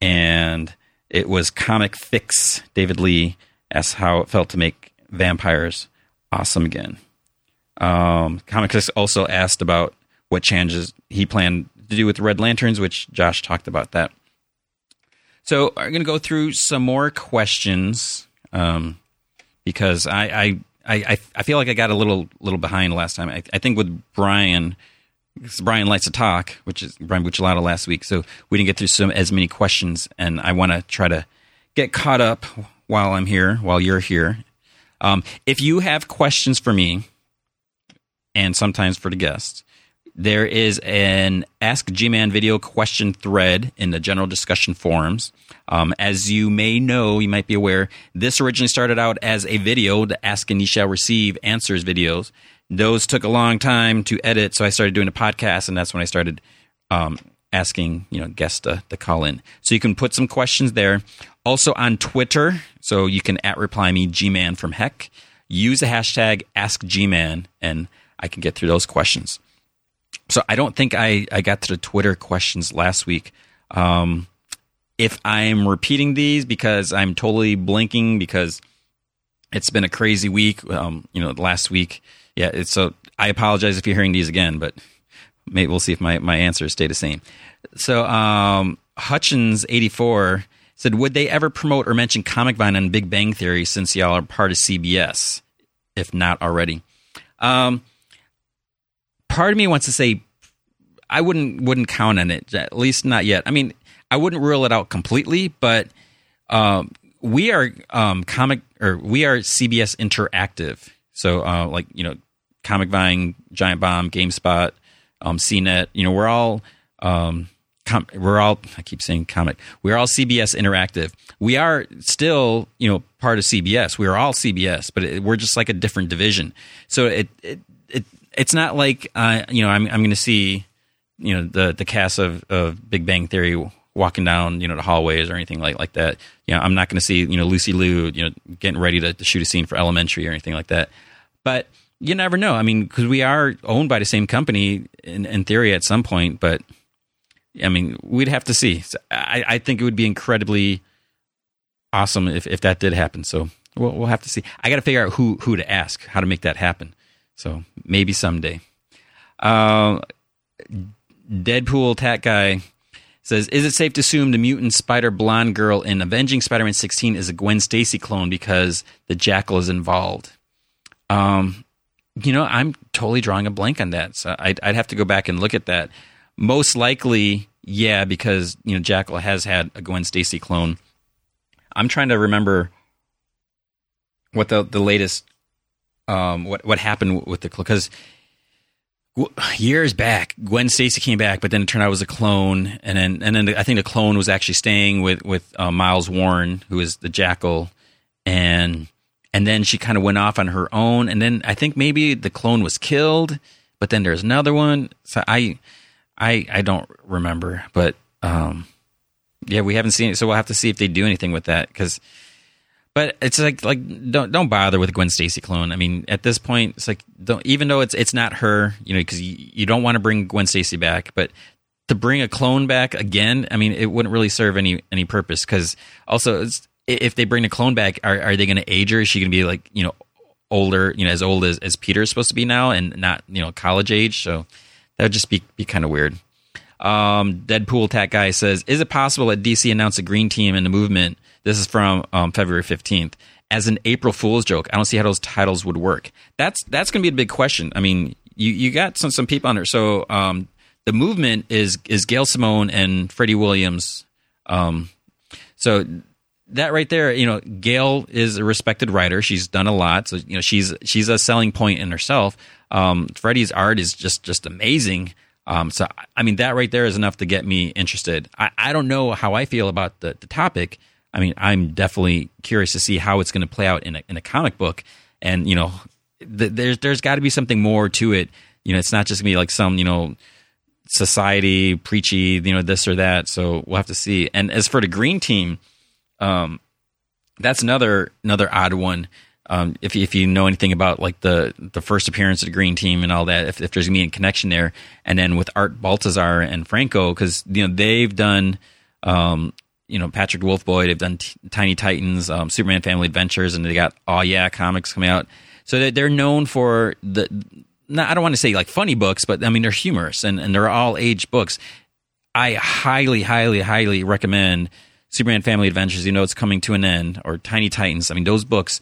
And it was Comic Fix. David Lee asked how it felt to make vampires awesome again. Um, Comic Fix also asked about what changes he planned to do with Red Lanterns, which Josh talked about that. So I'm going to go through some more questions um, because I, I I I feel like I got a little little behind last time. I, I think with Brian, because Brian likes to talk, which is Brian Buccellato last week, so we didn't get through some as many questions, and I want to try to get caught up while I'm here, while you're here. Um, if you have questions for me, and sometimes for the guests, there is an Ask G Man video question thread in the general discussion forums. Um, as you may know, you might be aware, this originally started out as a video, the Ask and You Shall Receive answers videos. Those took a long time to edit, so I started doing a podcast, and that's when I started um, asking you know guests to, to call in. So you can put some questions there. Also on Twitter, so you can at reply me Gman from Heck. Use the hashtag Ask Gman, and I can get through those questions. So I don't think I, I got to the Twitter questions last week. Um, if I'm repeating these because I'm totally blinking because it's been a crazy week. Um, you know, last week, yeah. So I apologize if you're hearing these again, but maybe we'll see if my my answers stay the same. So um, Hutchins eighty four said, would they ever promote or mention Comic Vine on Big Bang Theory since y'all are part of CBS, if not already? Um, part of me wants to say I wouldn't wouldn't count on it, at least not yet. I mean, I wouldn't rule it out completely, but um, we are um, comic or we are CBS Interactive. So uh, like you know, Comic Vine, Giant Bomb, GameSpot, um, CNET. You know, we're all um, com- we're all I keep saying comic. We're all CBS Interactive. We are still you know part of CBS. We are all CBS, but it, we're just like a different division. So it it, it it's not like uh, you know I'm I'm going to see you know the the cast of, of Big Bang Theory walking down you know the hallways or anything like like that. You know, I'm not going to see you know Lucy Liu you know getting ready to, to, shoot a scene for Elementary or anything like that. But you never know. I mean, because we are owned by the same company in, in theory at some point, but I mean, we'd have to see. So I, I think it would be incredibly awesome if, if that did happen. So we'll, we'll have to see. I got to figure out who who to ask, how to make that happen. So maybe someday. Uh, Deadpool Tat Guy says, "Is it safe to assume the mutant spider blonde girl in Avenging Spider-Man 16 is a Gwen Stacy clone because the Jackal is involved?" Um, you know, I'm totally drawing a blank on that, so I'd, I'd have to go back and look at that. Most likely, yeah, because you know Jackal has had a Gwen Stacy clone. I'm trying to remember what the the latest um, what what happened with the because years back, Gwen Stacy came back, but then it turned out it was a clone, and then and then I think the clone was actually staying with with uh, Miles Warren, who is the Jackal, and and then she kind of went off on her own, and then I think maybe the clone was killed, but then there's another one. So I I I don't remember, but um, yeah, we haven't seen it, so we'll have to see if they do anything with that because but it's like like don't don't bother with Gwen Stacy clone. I mean, at this point, it's like don't even though it's it's not her, you know, because you, you don't want to bring Gwen Stacy back, but to bring a clone back again, I mean, it wouldn't really serve any any purpose because also if they bring a clone back, are are they going to age her? Is she going to be like you know older, you know, as old as as Peter is supposed to be now, and not you know college age? So that would just be be kind of weird. Um, Deadpool Tat Guy says, "Is it possible that DC announced a green team in the movement?" This is from um, February 15th. As an April Fool's joke, I don't see how those titles would work. That's that's going to be a big question. I mean, you, you got some some people on there. So um, the movement is is Gail Simone and Freddie Williams. Um, so that right there, you know, Gail is a respected writer. She's done a lot, so you know she's she's a selling point in herself. Um, Freddie's art is just just amazing. Um, so I mean, that right there is enough to get me interested. I, I don't know how I feel about the the topic, I mean, I'm definitely curious to see how it's going to play out in a, in a comic book. And you know, th- there's there's got to be something more to it. You know, it's not just gonna be like some you know society preachy, you know, this or that. So we'll have to see. And as for the green team, um, that's another another odd one. Um, if if you know anything about like the the first appearance of the green team and all that, if, if there's gonna be a connection there, and then with Art Baltazar and Franco, because you know they've done um, you know Patrick Wolfboy. They've done T- Tiny Titans, um, Superman Family Adventures, and they got Oh Yeah comics coming out. So they're known for the. I don't want to say like funny books, but I mean they're humorous and, and they're all age books. I highly, highly, highly recommend Superman Family Adventures. You know it's coming to an end, or Tiny Titans. I mean those books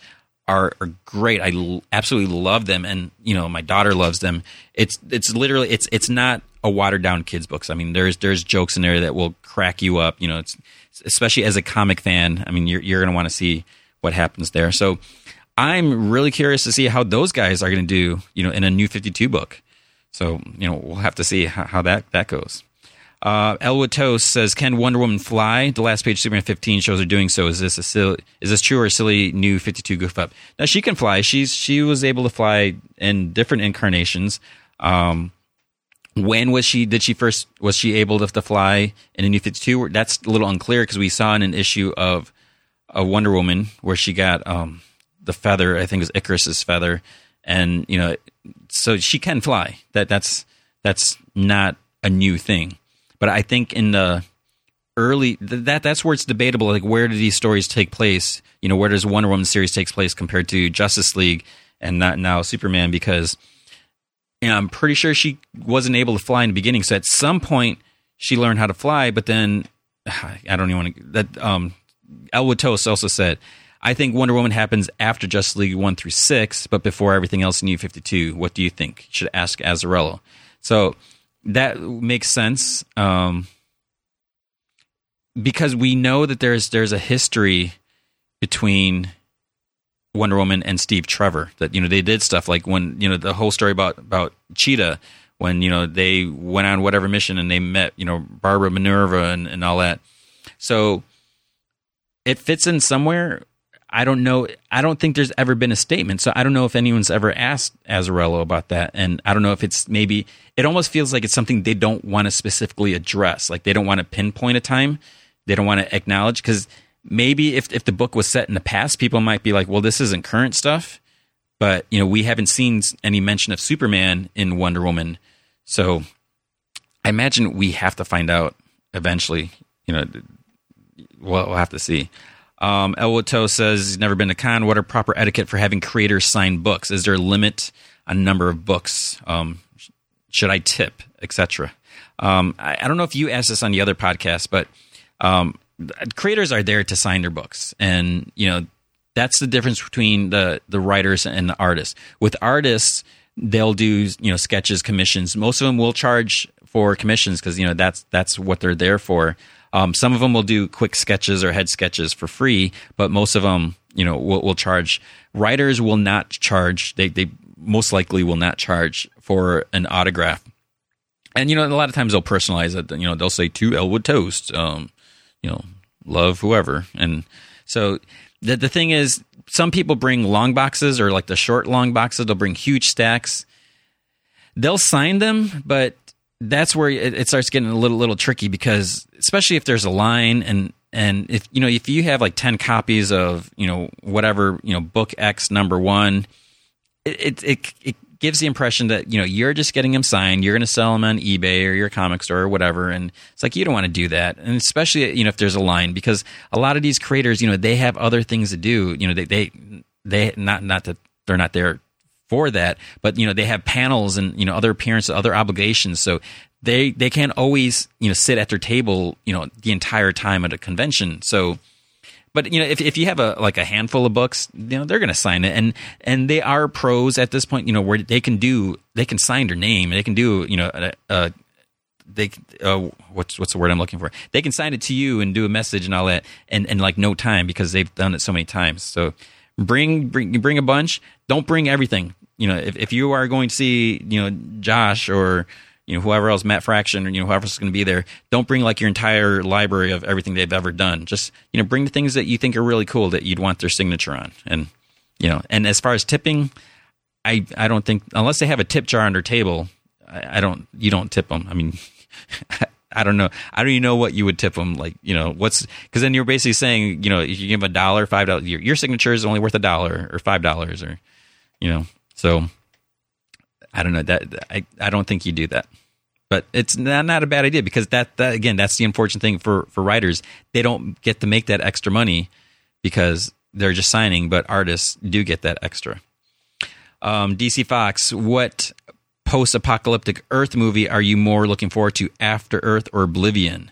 are, are great. I l- absolutely love them, and you know my daughter loves them. It's it's literally it's it's not a watered down kids books. I mean there's there's jokes in there that will crack you up. You know it's especially as a comic fan. I mean, you're you're going to want to see what happens there. So I'm really curious to see how those guys are going to do, you know, in a new 52 book. So you know, we'll have to see how, how that that goes. Uh, Elwood Toast says, "Can Wonder Woman fly?" The last page, of Superman 15 shows her doing so. Is this a silly, is this true or a silly new 52 goof up? Now she can fly. She's she was able to fly in different incarnations. Um, when was she? Did she first? Was she able to, to fly in a New Fifty Two? That's a little unclear because we saw in an issue of a Wonder Woman where she got um, the feather. I think it was Icarus's feather, and you know, so she can fly. That that's that's not a new thing. But I think in the early that that's where it's debatable. Like where do these stories take place? You know, where does Wonder Woman series takes place compared to Justice League and not now Superman? Because you know, I'm pretty sure she wasn't able to fly in the beginning. So at some point she learned how to fly, but then I don't even want to. That um, Elwood Toast also said, I think Wonder Woman happens after Justice League one through six, but before everything else in New Fifty Two. What do you think? should ask Azzarello. So that makes sense. Um, because we know that there's there's a history between Wonder Woman and Steve Trevor. That you know they did stuff like when you know the whole story about about Cheetah when you know they went on whatever mission and they met you know Barbara Minerva and, and all that. So it fits in somewhere. I don't know. I don't think there's ever been a statement. So I don't know if anyone's ever asked Azzarello about that. And I don't know if it's maybe, it almost feels like it's something they don't want to specifically address. Like they don't want to pinpoint a time they don't want to acknowledge because maybe if if the book was set in the past, people might be like, well, this isn't current stuff. But you know, we haven't seen any mention of Superman in Wonder Woman, so I imagine we have to find out eventually. You know, we'll, we'll have to see. Um, says he's never been to con. What are proper etiquette for having creators sign books? Is there a limit on number of books? Um, should I tip, etc. Um, I, I, don't know if you asked this on the other podcast, but um, creators are there to sign their books, and you know that's the difference between the the writers and the artists. With artists, they'll do you know sketches, commissions. Most of them will charge for commissions because you know that's that's what they're there for. Um, some of them will do quick sketches or head sketches for free, but most of them, you know, will, will charge. Writers will not charge. They they most likely will not charge for an autograph. And you know, a lot of times they'll personalize it. You know, they'll say to Elwood Toast, um, you know, love whoever. And so the the thing is, some people bring long boxes or like the short long boxes. They'll bring huge stacks. They'll sign them, but that's where it, it starts getting a little little tricky because especially if there's a line and and if you know if you have like 10 copies of you know whatever you know book x number one it it, it gives the impression that you know you're just getting them signed you're going to sell them on ebay or your comic store or whatever and it's like you don't want to do that. And especially you know if there's a line because a lot of these creators you know they have other things to do you know they they they not not that they're not there for that but you know they have panels and you know other appearances other obligations so they they can't always you know sit at their table you know the entire time at a convention so but you know, if if you have a like a handful of books, you know, they're going to sign it, and and they are pros at this point. You know, where they can do they can sign their name, they can do you know a, a they uh, what's what's the word I'm looking for? They can sign it to you and do a message and all that, and and like no time because they've done it so many times. So bring bring bring a bunch. Don't bring everything. You know, if if you are going to see you know Josh or you know whoever else Matt Fraction or you know whoever's going to be there don't bring like your entire library of everything they've ever done just you know bring the things that you think are really cool that you'd want their signature on and you know and as far as tipping I I don't think unless they have a tip jar on their table I, I don't you don't tip them I mean I don't know. I don't even know what you would tip them. Like, you know, what's because then you're basically saying, you know, if you give a dollar, five dollars, your, your signature is only worth a dollar or five dollars, or you know. So I don't know that I, I don't think you do that, but it's not, not a bad idea because that, that again that's the unfortunate thing for for writers they don't get to make that extra money because they're just signing, but artists do get that extra. Um, DC Fox, what post-apocalyptic Earth movie are you more looking forward to, After Earth or Oblivion?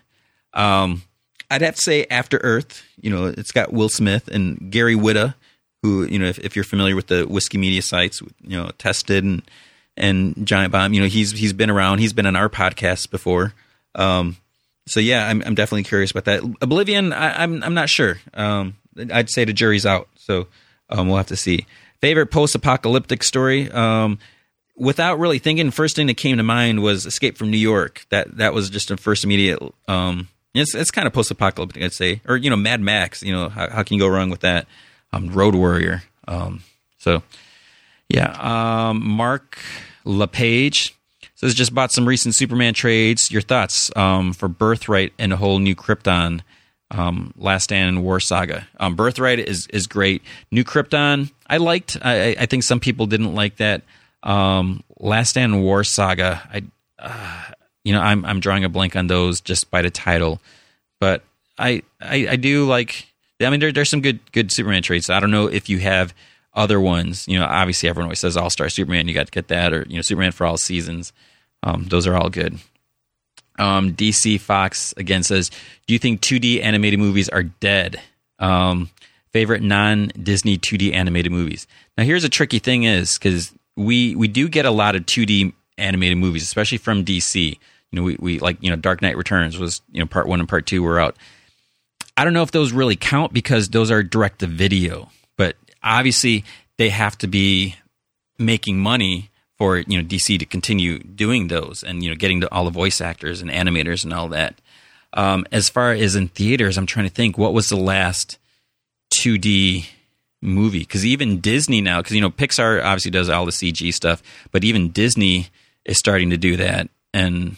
Um, I'd have to say After Earth. You know, it's got Will Smith and Gary Whitta, who you know, if, if you're familiar with the Whiskey Media sites, you know, tested and and Giant Bomb. You know, he's he's been around. He's been on our podcast before. Um, so yeah, I'm I'm definitely curious about that. Oblivion, I, am I'm, I'm not sure. Um, I'd say the jury's out. So um, we'll have to see. Favorite post-apocalyptic story. Um, without really thinking, first thing that came to mind was Escape from New York. That that was just a first immediate. Um, it's it's kind of post-apocalyptic, I'd say, or you know, Mad Max. You know, how, how can you go wrong with that? Um, Road Warrior. Um, so yeah, um, Mark LePage. Says just bought some recent Superman trades. Your thoughts um, for Birthright and a whole new Krypton, um, Last Stand and War Saga. Um, Birthright is is great. New Krypton I liked. I, I think some people didn't like that. Um, Last Stand and War Saga. I uh, you know I'm I'm drawing a blank on those just by the title, but I I, I do like. I mean, there, there's some good good Superman traits. I don't know if you have other ones. You know, obviously everyone always says All Star Superman. You got to get that, or you know, Superman for all seasons. Um, those are all good. Um, DC Fox again says, "Do you think 2D animated movies are dead?" Um, favorite non Disney 2D animated movies. Now, here's a tricky thing: is because we we do get a lot of 2D animated movies, especially from DC. You know, we, we like you know Dark Knight Returns was you know part one and part two were out. I don't know if those really count because those are direct to video, but obviously they have to be making money for you know DC to continue doing those and you know getting to all the voice actors and animators and all that. Um, as far as in theaters, I'm trying to think what was the last 2D movie because even Disney now, because you know Pixar obviously does all the CG stuff, but even Disney is starting to do that. And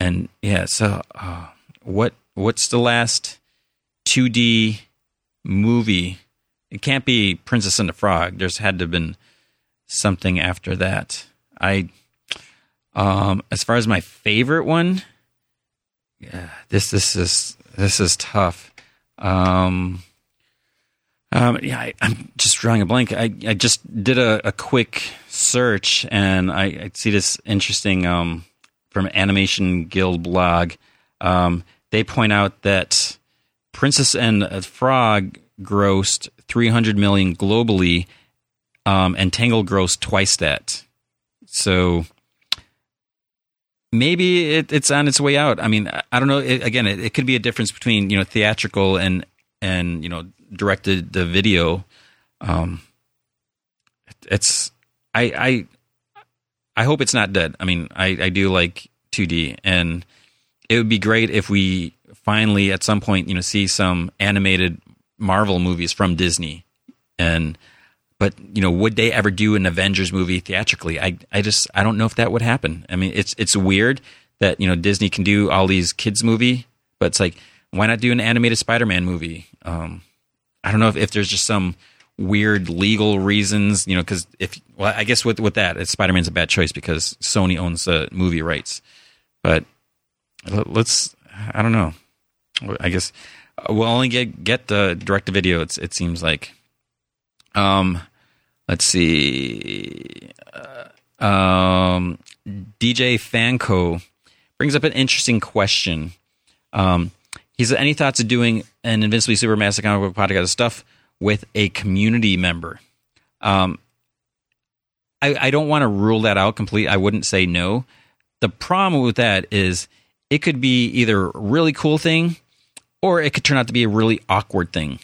and yeah, so uh, what what's the last 2D movie? It can't be Princess and the Frog. There's had to have been something after that. I um as far as my favorite one, yeah, this this is this is tough. Um um, yeah, I, am just drawing a blank. I, I just did a, a quick search and I, I see this interesting um, from Animation Guild blog. Um, they point out that Princess and the Frog grossed 300 million globally, um, and Tangle grossed twice that. So maybe it, it's on its way out. I mean, I don't know. It, again, it, it could be a difference between you know theatrical and and you know directed the video. Um, it's I I I hope it's not dead. I mean, I I do like 2D, and it would be great if we finally at some point you know see some animated Marvel movies from Disney, and but you know would they ever do an Avengers movie theatrically? I I just I don't know if that would happen. I mean, it's it's weird that you know Disney can do all these kids movie, but it's like why not do an animated Spider-Man movie? Um, I don't know if, if there's just some weird legal reasons, you know, because if well, I guess with with that, Spider Man's a bad choice because Sony owns the movie rights. But let's, I don't know. I guess we'll only get get the direct to video. It's it seems like. Um, let's see. Uh, um, DJ Fanco brings up an interesting question. Um, he said, "Any thoughts of doing an Invincibly Supermassive comic book podcast stuff with a community member?" Um, I, I don't want to rule that out completely. I wouldn't say no. The problem with that is it could be either a really cool thing, or it could turn out to be a really awkward thing.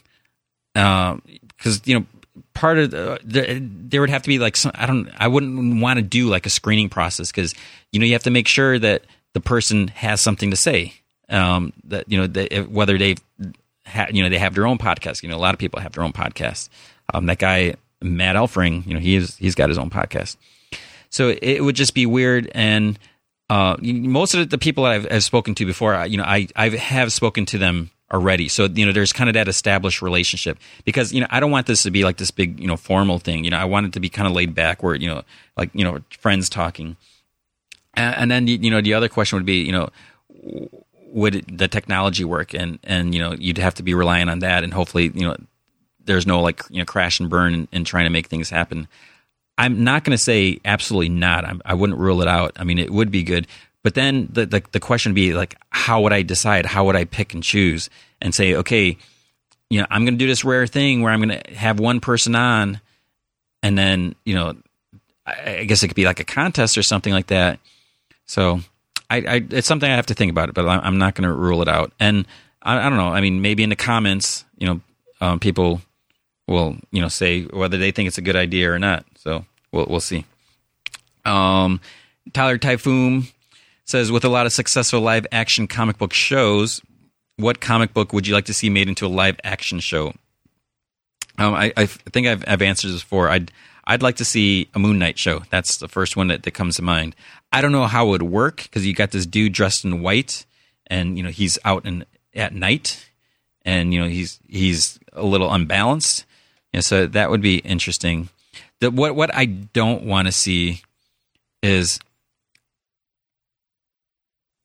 Because uh, you know, part of the, the, there would have to be like some, I don't I wouldn't want to do like a screening process because you know you have to make sure that the person has something to say um, that you know they, whether they ha- you know they have their own podcast. You know, a lot of people have their own podcast. Um, that guy Matt Elfring, you know, he's he's got his own podcast. So it would just be weird and. Uh, most of the people I've, I've spoken to before, you know, I I have spoken to them already. So you know, there's kind of that established relationship because you know I don't want this to be like this big you know formal thing. You know, I want it to be kind of laid back, where you know, like you know, friends talking. And, and then you know, the other question would be, you know, would the technology work? And and you know you'd have to be relying on that. And hopefully you know there's no like you know crash and burn in, in trying to make things happen. I'm not going to say absolutely not. I'm, i would not rule it out. I mean it would be good. But then the, the, the question would be like how would i decide? How would i pick and choose and say okay you know i'm going to do this rare thing where i'm going to have one person on and then you know I, I guess it could be like a contest or something like that. So I, I, it's something I have to think about it, but I'm not going to rule it out. And I, I, don't know. I mean, maybe in the comments, you know, um, people will, you know, say whether they think it's a good idea or not. So we'll we'll see. Um, Tyler Typhoon says, with a lot of successful live action comic book shows, what comic book would you like to see made into a live action show? Um, I, I think I've, I've answered this before. I'd I'd like to see a Moon Knight show. That's the first one that, that comes to mind. I don't know how it would work because you got this dude dressed in white, and you know he's out in at night, and you know he's he's a little unbalanced. You know, so that would be interesting. The, what what I don't want to see is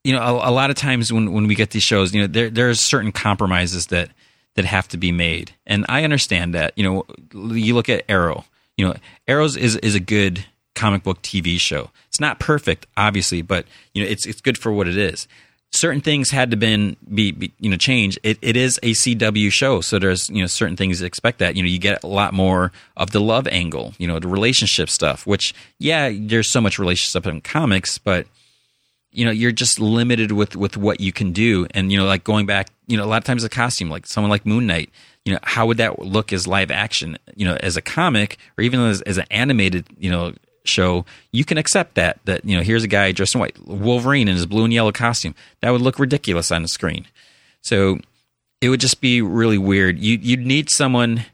you know a, a, lot of times when, when we get these shows you know there there's certain compromises that that have to be made and i understand that you know you look at arrow you know arrows is is a good comic book tv show. It's not perfect obviously but you know it's it's good for what it is. Certain things had to been be, be you know changed. It, it is a cw show so there's you know certain things expect that. You know you get a lot more of the love angle you know the relationship stuff which yeah there's so much relationship in comics but you know you're just limited with with what you can do. And you know like going back you know a lot of times the costume like someone like moon knight you know how would that look as live action you know as a comic or even as, as an animated you know show you can accept that that you know here's a guy dressed in white wolverine in his blue and yellow costume that would look ridiculous on the screen so it would just be really weird you you'd need someone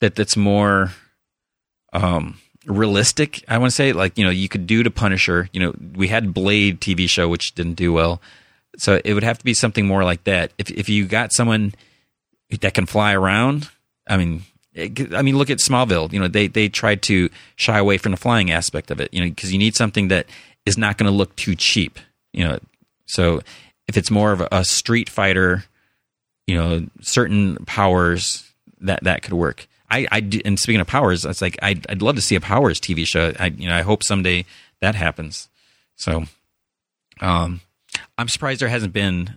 that that's more um realistic. I want to say like you know you could do to Punisher. You know we had Blade TV show which didn't do well, so it would have to be something more like that. If if you got someone that can fly around, I mean. I mean, look at Smallville. You know, they they tried to shy away from the flying aspect of it. You know, because you need something that is not going to look too cheap. You know, so if it's more of a street fighter, you know, certain powers that that could work. I, I and speaking of powers, it's like I'd, I'd love to see a powers TV show. I you know I hope someday that happens. So, um, I'm surprised there hasn't been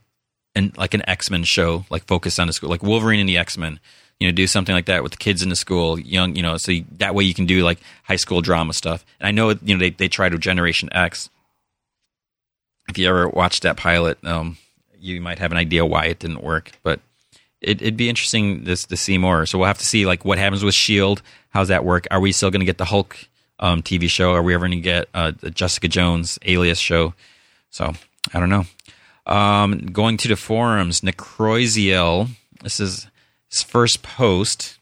an like an X Men show like focused on the school, like Wolverine and the X Men. You know, do something like that with the kids in the school, young. You know, so you, that way you can do like high school drama stuff. And I know you know they they tried with Generation X. If you ever watched that pilot, um, you might have an idea why it didn't work, but it, would be interesting this to see more. So we'll have to see like what happens with Shield. How's that work? Are we still going to get the Hulk um, TV show? Are we ever going to get uh, the Jessica Jones Alias show? So I don't know. Um, going to the forums, Necroisiel. This is his first post.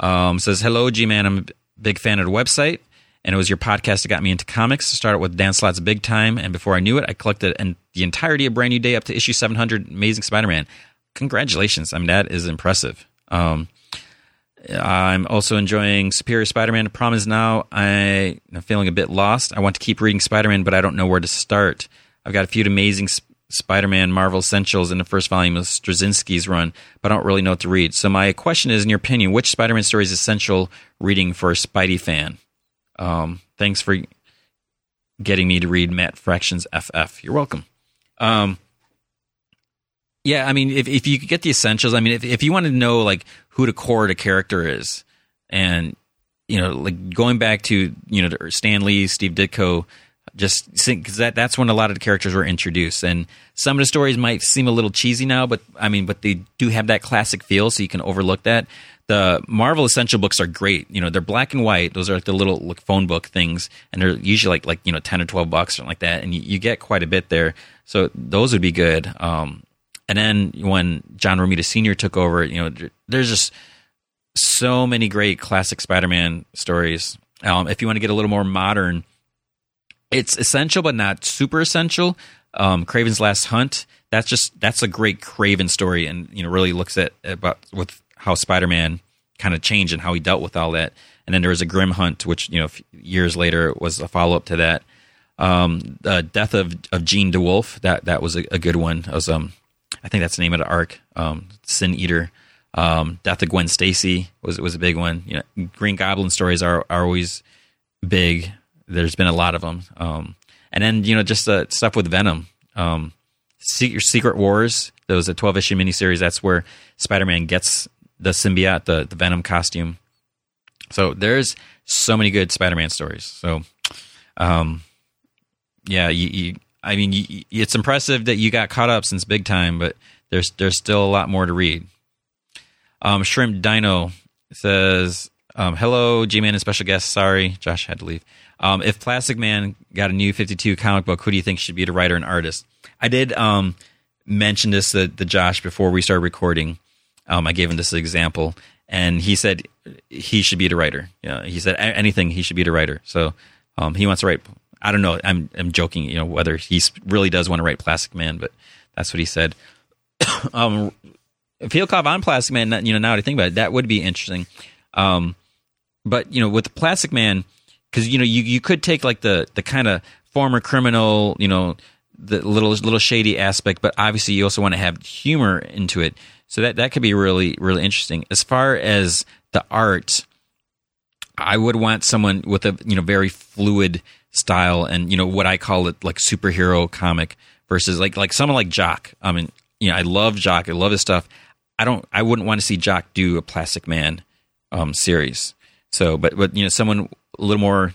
Um, says, "Hello, G Man. I'm a big fan of the website." and it was your podcast that got me into comics. Started with Dan Slott's Big Time, and before I knew it, I collected and the entirety of Brand New Day up to issue 700 Amazing Spider-Man congratulations. I mean, that is impressive. Um, I'm also enjoying Superior Spider-Man. The problem is now I, am feeling a bit lost. I want to keep reading Spider-Man, but I don't know where to start. I've got a few amazing Spider-Man Marvel Essentials in the first volume of Straczynski's run, but I don't really know what to read. So my question is, in your opinion, which Spider-Man story is essential reading for a Spidey fan? Um, thanks for getting me to read Matt Fraction's FF. You're welcome. Um, yeah, I mean, if if you get the essentials, I mean, if if you want to know like who the core of the character is, and you know, like going back to you know Stan Lee, Steve Ditko, just because that that's when a lot of the characters were introduced, and some of the stories might seem a little cheesy now, but I mean, but they do have that classic feel, so you can overlook that. The Marvel Essential books are great. You know, they're black and white. Those are like the little like, phone book things, and they're usually like like you know ten or twelve bucks or something like that, and you, you get quite a bit there. So those would be good. Um, and then when John Romita Sr. took over, you know, there's just so many great classic Spider-Man stories. Um, if you want to get a little more modern, it's essential but not super essential. Um, Kraven's Last Hunt. That's just that's a great Kraven story, and you know really looks at about with how Spider-Man kind of changed and how he dealt with all that. And then there was a Grim Hunt, which you know years later was a follow up to that. Um, the Death of of Jean DeWolff. That that was a, a good one. It was um I think that's the name of the arc. Um, Sin Eater, um, Death of Gwen Stacy was was a big one. You know, Green Goblin stories are are always big. There's been a lot of them. Um, and then you know just stuff with Venom, um, Secret, Wars. That was a 12 issue miniseries. That's where Spider Man gets the symbiote, the the Venom costume. So there's so many good Spider Man stories. So, um, yeah, you, you I mean, it's impressive that you got caught up since big time, but there's there's still a lot more to read. Um, Shrimp Dino says, um, "Hello, G-Man and special guest. Sorry, Josh had to leave. Um, if Plastic Man got a new 52 comic book, who do you think should be the writer and artist?" I did um, mention this to, to Josh before we started recording. Um, I gave him this example, and he said he should be the writer. He said anything he should be the writer. So um, he wants to write. I don't know. I'm I'm joking. You know whether he really does want to write Plastic Man, but that's what he said. um, Fialkov on Plastic Man. You know now that to think about it, that would be interesting. Um, but you know with Plastic Man, because you know you you could take like the the kind of former criminal, you know, the little little shady aspect, but obviously you also want to have humor into it. So that that could be really really interesting. As far as the art, I would want someone with a you know very fluid style and you know what I call it like superhero comic versus like like someone like Jock. I mean, you know, I love Jock. I love his stuff. I don't. I wouldn't want to see Jock do a Plastic Man um, series. So, but but you know, someone a little more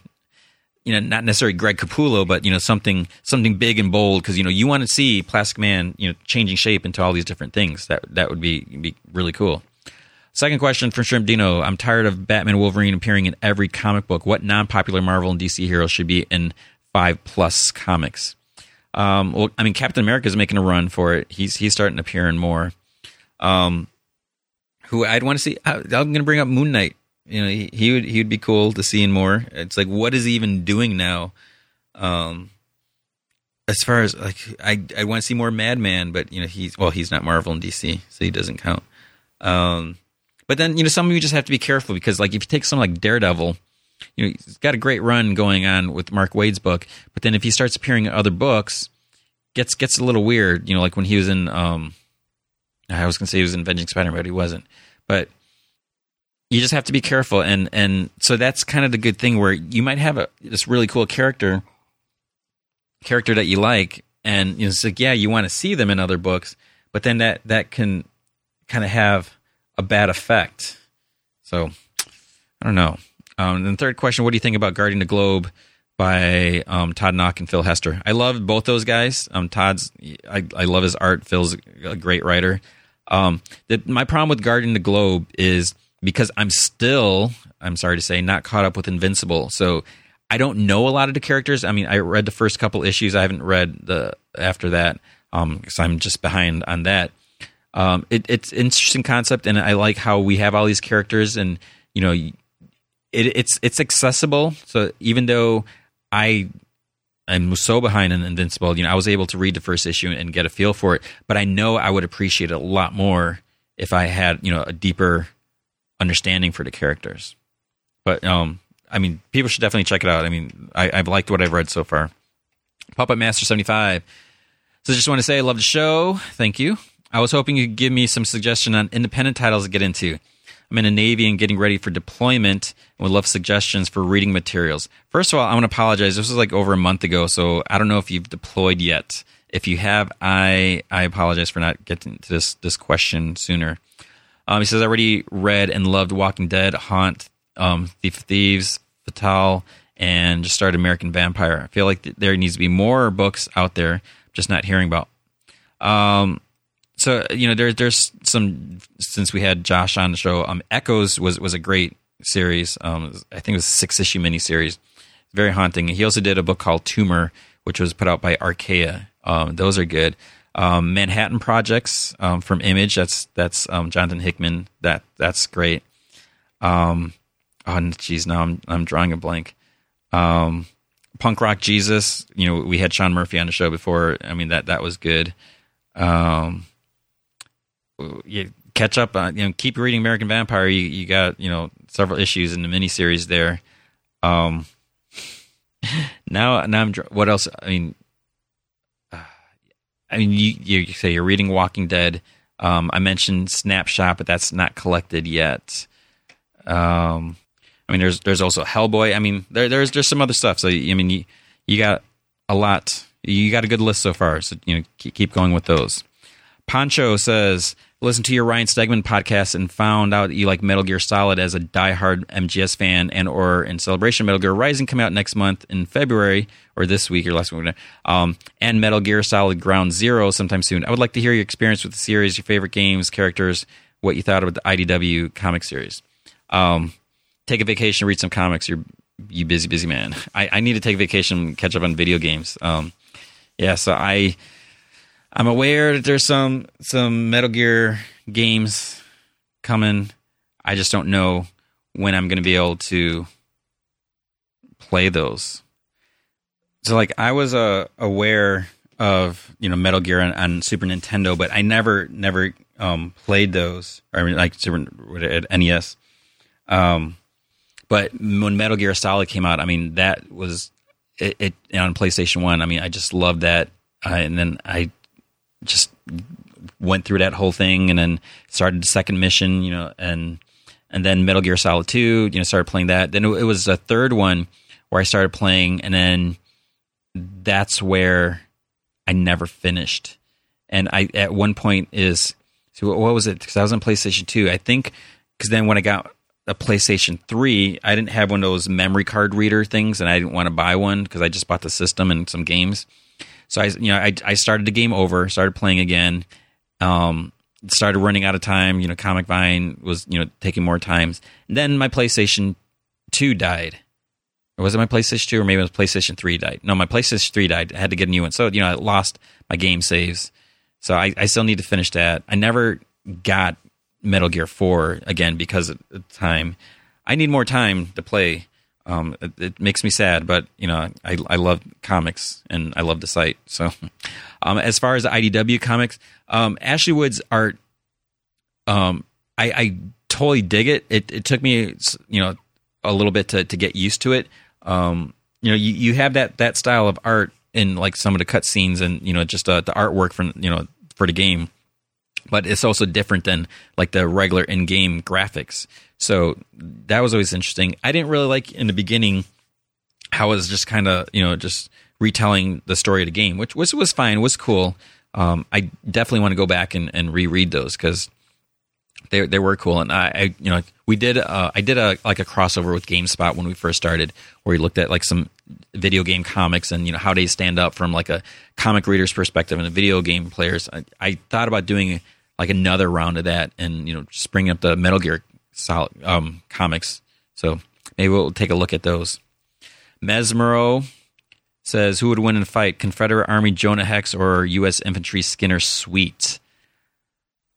you know, not necessarily Greg Capullo, but you know, something something big and bold because you know you want to see Plastic Man, you know, changing shape into all these different things. That that would be be really cool. Second question from Shrimp Dino: I'm tired of Batman Wolverine appearing in every comic book. What non-popular Marvel and DC heroes should be in five plus comics? Um, well, I mean, Captain America is making a run for it. He's he's starting to appear in more. Um, who I'd want to see. I'm going to bring up Moon Knight you know, he, he would he would be cool to see in more. It's like what is he even doing now? Um, as far as like I I want to see more Madman, but you know he's well he's not Marvel and DC, so he doesn't count. Um, but then you know some of you just have to be careful because like if you take something like Daredevil, you know he's got a great run going on with Mark Waid's book, but then if he starts appearing in other books, gets gets a little weird. You know, like when he was in um, I was gonna say he was in Avenging Spider-Man, but he wasn't. But you just have to be careful. And and so that's kind of the good thing where you might have a this really cool character character that you like and you know, it's like yeah you want to see them in other books but then that that can kind of have a bad effect. So i don't know. Um, and the third question what do you think about guarding the globe by um, todd nauck and phil hester? I love both those guys. Um, todd's I, I love his art. Phil's a great writer. Um, the, my problem with guarding the globe is because I'm still, I'm sorry to say, not caught up with Invincible. So I don't know a lot of the characters. I mean, I read the first couple issues. I haven't read the after that because um, I'm just behind on that. Um, it, it's an interesting concept, and I like how we have all these characters, and you know, it, it's it's accessible. So even though I I'm so behind in Invincible, you know, I was able to read the first issue and get a feel for it. But I know I would appreciate it a lot more if I had you know a deeper understanding for the characters. But um, I mean, people should definitely check it out. I mean, I, have liked what I've read so far. Puppet Master seventy five. So just want to say I love the show. Thank you. I was hoping you could give me some suggestion on independent titles to get into. I'm in the Navy and getting ready for deployment and would love suggestions for reading materials. First of all, I want to apologize. This was like over a month ago, so I don't know if you've deployed yet. If you have, I I apologize for not getting to this this question sooner. Um, he says, I already read and loved Walking Dead, Haunt, um, Thief of Thieves, Fatal, and just started American Vampire. I feel like th- there needs to be more books out there, just not hearing about. Um, so you know, there's there's some since we had Josh on the show. Um, Echoes was was a great series. Um, I think it was a six issue miniseries, very haunting. He also did a book called Tumor, which was put out by Archaia. Um, those are good. Um, Manhattan Projects um, from Image. That's that's um, Jonathan Hickman. That that's great. Um, oh, geez, now I'm I'm drawing a blank. Um, Punk Rock Jesus. You know, we had Sean Murphy on the show before. I mean that that was good. Um, you catch up on you know keep reading American Vampire. You you got you know several issues in the miniseries there. Um, now now I'm what else? I mean I mean, you, you say you're reading Walking Dead. Um, I mentioned Snapshot, but that's not collected yet. Um, I mean, there's there's also Hellboy. I mean, there there's there's some other stuff. So I mean, you you got a lot. You got a good list so far. So you know, keep, keep going with those. Pancho says, listen to your Ryan Stegman podcast and found out that you like Metal Gear Solid as a diehard MGS fan and or in celebration Metal Gear Rising come out next month in February or this week or last week. Um, and Metal Gear Solid Ground Zero sometime soon. I would like to hear your experience with the series, your favorite games, characters, what you thought about the IDW comic series. Um, take a vacation, read some comics. You're you busy, busy man. I, I need to take a vacation, catch up on video games. Um, yeah, so I I'm aware that there's some some Metal Gear games coming. I just don't know when I'm going to be able to play those. So like I was uh, aware of you know Metal Gear on, Super Nintendo, but I never never um, played those. I mean, like Super at NES. Um, but when Metal Gear Solid came out, I mean that was it, it on PlayStation One. I mean, I just loved that, uh, and then I just went through that whole thing, and then started the second mission, you know, and and then Metal Gear Solid Two, you know, started playing that. Then it was a third one where I started playing, and then that's where I never finished. And I at one point is so what was it? Because I was on PlayStation Two, I think. Because then when I got a PlayStation 3, I didn't have one of those memory card reader things, and I didn't want to buy one because I just bought the system and some games. So I, you know, I, I started the game over, started playing again, um, started running out of time. You know, Comic Vine was you know taking more times. And then my PlayStation 2 died. Or was it my PlayStation 2 or maybe it was PlayStation 3 died? No, my PlayStation 3 died. I had to get a new one. So, you know, I lost my game saves. So I, I still need to finish that. I never got Metal Gear 4 again because of time. I need more time to play. Um, it, it, makes me sad, but you know, I, I love comics and I love the site. So, um, as far as IDW comics, um, Ashley Wood's art, um, I, I totally dig it. It, it took me, you know, a little bit to, to get used to it. Um, you know, you, you have that, that style of art in like some of the cutscenes and, you know, just uh, the artwork from, you know, for the game but it's also different than like the regular in-game graphics. So that was always interesting. I didn't really like in the beginning how it was just kind of you know just retelling the story of the game, which was was fine, was cool. Um, I definitely want to go back and, and reread those because they they were cool. And I, I you know we did uh, I did a like a crossover with GameSpot when we first started, where we looked at like some video game comics and you know how they stand up from like a comic reader's perspective and a video game players. I, I thought about doing like another round of that, and you know, just up the Metal Gear solid, um, comics. So maybe we'll take a look at those. Mesmero says, "Who would win in a fight: Confederate Army Jonah Hex or U.S. Infantry Skinner Sweet?"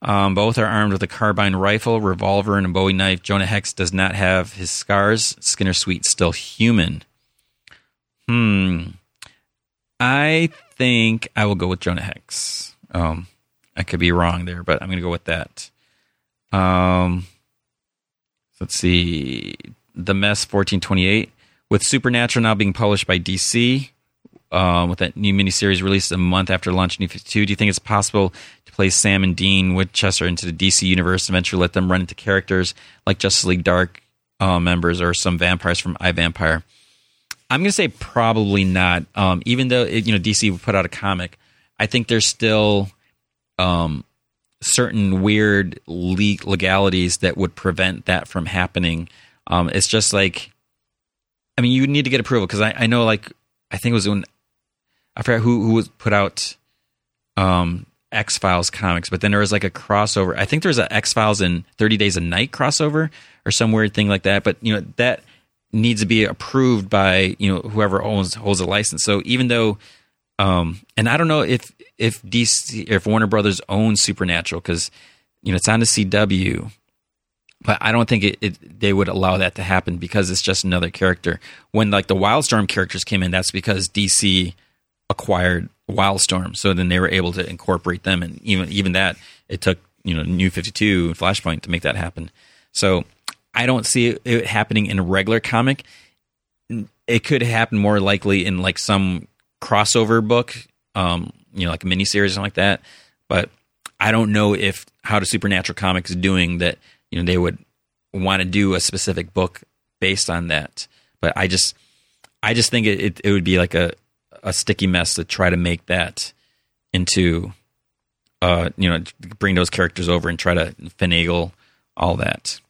Um, both are armed with a carbine rifle, revolver, and a Bowie knife. Jonah Hex does not have his scars. Skinner Sweet still human. Hmm. I think I will go with Jonah Hex. Um, I could be wrong there, but I'm going to go with that. Um, let's see. The Mess 1428. With Supernatural now being published by DC, um, with that new miniseries released a month after launch New 52, do you think it's possible to place Sam and Dean Winchester into the DC universe, eventually let them run into characters like Justice League Dark uh, members or some vampires from iVampire? I'm going to say probably not. Um, even though it, you know DC would put out a comic, I think there's still um, certain weird legalities that would prevent that from happening. Um, it's just like, I mean, you need to get approval because I, I know, like, I think it was when I forgot who who was put out um, X Files comics, but then there was like a crossover. I think there was an X Files and Thirty Days of Night crossover or some weird thing like that. But you know that needs to be approved by you know whoever owns holds a license. So even though, um, and I don't know if if DC if Warner Brothers owns Supernatural because you know it's on the CW, but I don't think it, it, they would allow that to happen because it's just another character. When like the Wildstorm characters came in, that's because DC acquired Wildstorm, so then they were able to incorporate them, and even even that it took you know New Fifty Two Flashpoint to make that happen. So I don't see it happening in a regular comic. It could happen more likely in like some crossover book, um, you know, like a miniseries or something like that. But I don't know if how the Supernatural comics is doing that. You know, they would want to do a specific book based on that. But I just, I just think it, it, it would be like a a sticky mess to try to make that into, uh, you know, bring those characters over and try to finagle all that.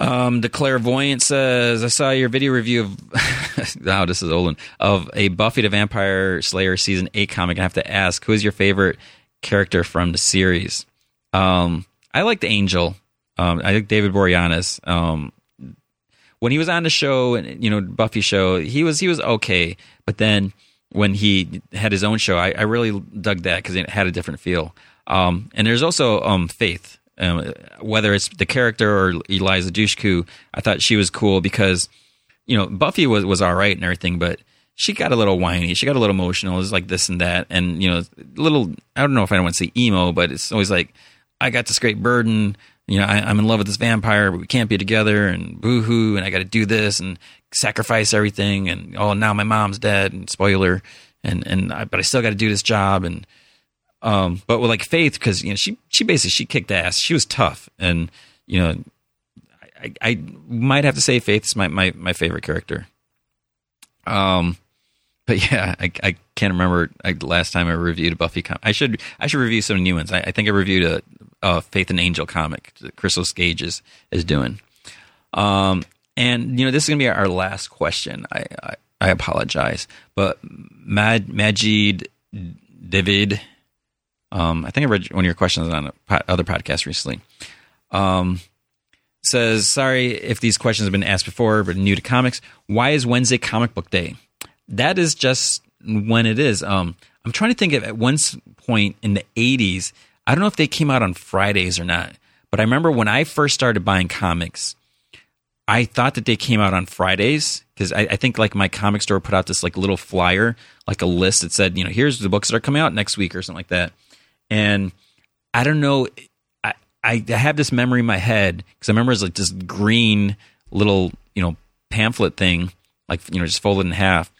Um, the clairvoyant says, "I saw your video review of wow, this is old of a Buffy the Vampire Slayer season eight comic. I have to ask, who is your favorite character from the series? Um, I like the Angel. Um, I like David Boreanaz. Um, when he was on the show, you know, Buffy show, he was he was okay. But then when he had his own show, I, I really dug that because it had a different feel. Um, and there's also um, Faith Um, whether it's the character or Eliza Dushku, I thought she was cool because you know Buffy was was all right and everything, but she got a little whiny. She got a little emotional. It was like this and that, and you know, a little. I don't know if I want to say emo, but it's always like I got this great burden. You know, I, am in love with this vampire, but we can't be together, and boohoo, and I got to do this and sacrifice everything, and oh, now my mom's dead, and spoiler, and and I, but I still got to do this job, and um, but with like Faith, because you know she she basically she kicked ass. She was tough, and you know, I, I might have to say Faith is my my my favorite character. Um, but yeah, I, I can't remember last time I reviewed a Buffy comic. I should I should review some new ones. I, I think I reviewed a, a, Faith and Angel comic that Christos Gage is, is doing. Um, and you know this is gonna be our last question. I I, I apologize, but Mad Majid David, um, I think I read one of your questions on a other podcast recently. Um, says sorry if these questions have been asked before, but new to comics. Why is Wednesday Comic Book Day? that is just when it is. Um, I'm trying to think of at one point in the 80s. I don't know if they came out on Fridays or not, but I remember when I first started buying comics, I thought that they came out on Fridays because I, I, think like my comic store put out this like little flyer, like a list that said, you know, here's the books that are coming out next week or something like that. And I don't know, I, I have this memory in my head because I remember it was like this green little, you know, pamphlet thing, like, you know, just folded in half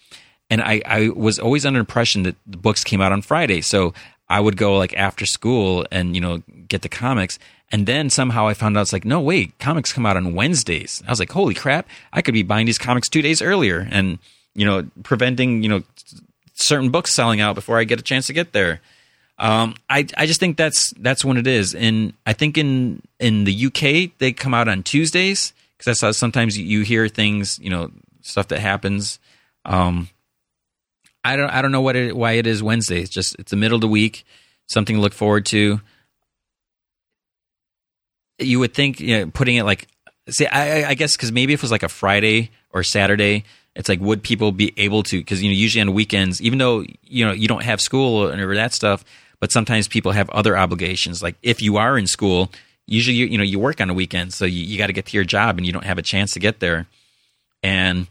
and I, I was always under impression that the books came out on Friday. So I would go like after school and you know get the comics. And then somehow I found out it's like, no, wait, comics come out on Wednesdays. I was like, holy crap, I could be buying these comics two days earlier and, you know, preventing, you know, certain books selling out before I get a chance to get there. Um, I, I just think that's, that's when it is. And I think in, in the UK, they come out on Tuesdays because that's how sometimes you hear things, you know, stuff that happens. Um, I don't I don't know what it, why it is Wednesday. It's just it's the middle of the week, something to look forward to. You would think you know, putting it like see I, I guess because maybe if it was like a Friday or Saturday, it's like would people be able to? Because you know usually on weekends, even though you know you don't have school and that stuff, but sometimes people have other obligations. Like if you are in school, usually you, you know you work on a weekend, so you, you got to get to your job and you don't have a chance to get there. And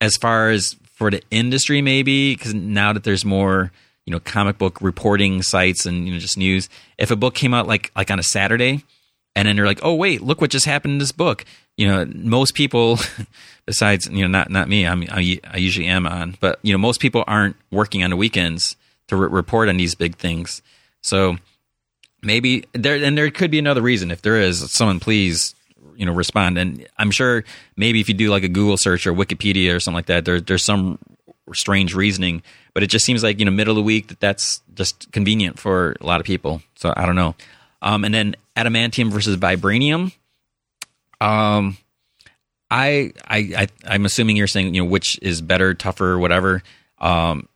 as far as for the industry maybe because now that there's more you know comic book reporting sites and you know just news if a book came out like like on a saturday and then they're like oh wait look what just happened in this book you know most people besides you know not not me I'm, I, I usually am on but you know most people aren't working on the weekends to re- report on these big things so maybe there and there could be another reason if there is someone please you know respond. And I'm sure maybe if you do like a Google search or Wikipedia or something like that, there, there's some strange reasoning. But it just seems like you know middle of the week that that's just convenient for a lot of people. So I don't know. Um, and then adamantium versus vibranium. Um, I, I, I, am assuming you're saying, you know, which is better, tougher, whatever. Um,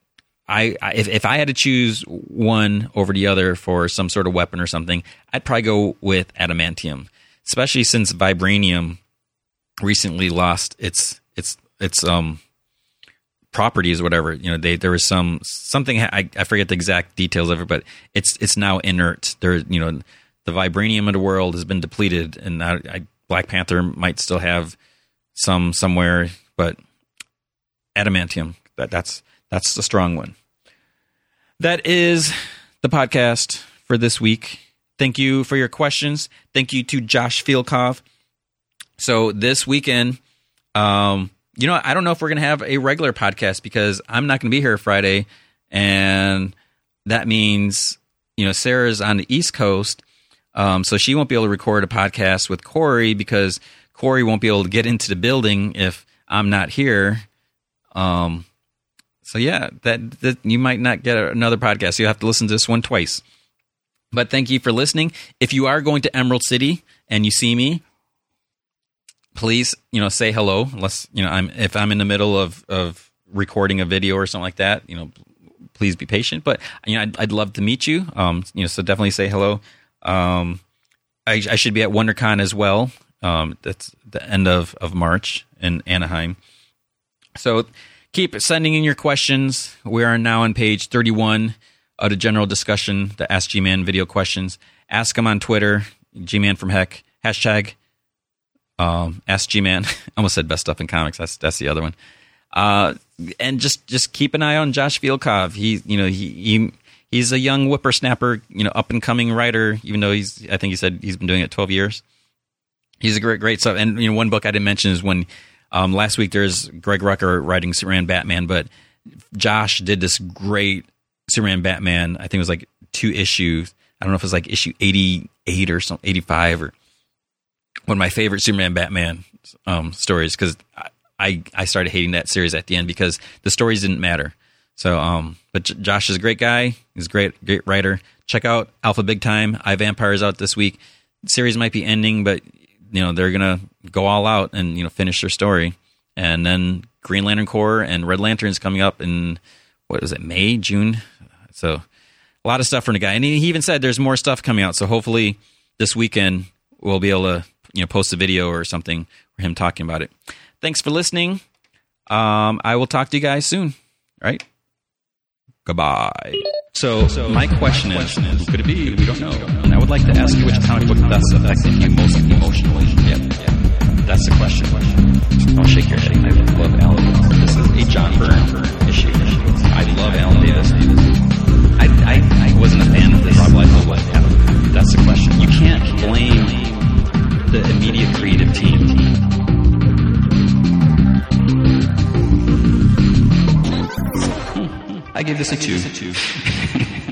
I, I, if, if I had to choose one over the other for some sort of weapon or something, I'd probably go with adamantium especially since vibranium recently lost its its its um properties or whatever. You know, they there was some something I, I forget the exact details of it, but it's it's now inert. There, you know, the vibranium of the world has been depleted, and I, I, Black Panther might still have some somewhere, but adamantium that that's that's the strong one. That is the podcast for this week. Thank you for your questions. Thank you to Josh Fialkov. So this weekend, um, you know, I don't know if we're going to have a regular podcast because I'm not going to be here Friday, and that means you know Sarah's on the East Coast, um, so she won't be able to record a podcast with Corey because Corey won't be able to get into the building if I'm not here. Um, so yeah, that, that you might not get another podcast. You'll have to listen to this one twice. But thank you for listening. If you are going to Emerald City and you see me, please, you know, say hello. Unless you know, I'm if I'm in the middle of of recording a video or something like that, you know, please be patient. But you know, I'd, I'd love to meet you. Um, you know, so definitely say hello. Um, I, I should be at WonderCon as well. Um, that's the end of of March in Anaheim. So keep sending in your questions. We are now on page thirty one of the general discussion, the Ask G Man video questions. Ask them on Twitter. G Man from Heck. Hashtag um, Ask G Man. Almost said best stuff in comics. That's that's the other one. Uh, and just just keep an eye on Josh Fialkov. He you know he, he he's a young whippersnapper, you know, up and coming writer. Even though he's I think he said he's been doing it twelve years. He's a great great stuff. And you know, one book I didn't mention is when um, last week there's Greg Rucka writing Superman Batman, but Josh did this great Superman Batman. I think it was like two issues. I don't know if it was like issue eighty eight or something, eighty five or one of my favorite Superman Batman um, stories because I I started hating that series at the end because the stories didn't matter. So, um, but J- Josh is a great guy. He's a great great writer. Check out Alpha Big Time. I Vampires out this week. The series might be ending, but you know they're gonna go all out and you know finish their story. And then Green Lantern Corps and Red Lantern's coming up in what was it May June? So a lot of stuff from the guy, and he even said there's more stuff coming out. So hopefully this weekend we'll be able to you know post a video or something for him talking about it. Thanks for listening. Um, I will talk to you guys soon. All right. Goodbye. So, so my question is, who could it be? We don't know. And I would like to ask you which comic book thus affected you most emotionally. Yeah, yeah. That's the question. I'll shake your head. I love Alan. This is a John Byrne issue. I love Alan Davis. I, I, I wasn't a fan of this. Rob Liefeld. That's the question. You can't blame the immediate creative I give this a two.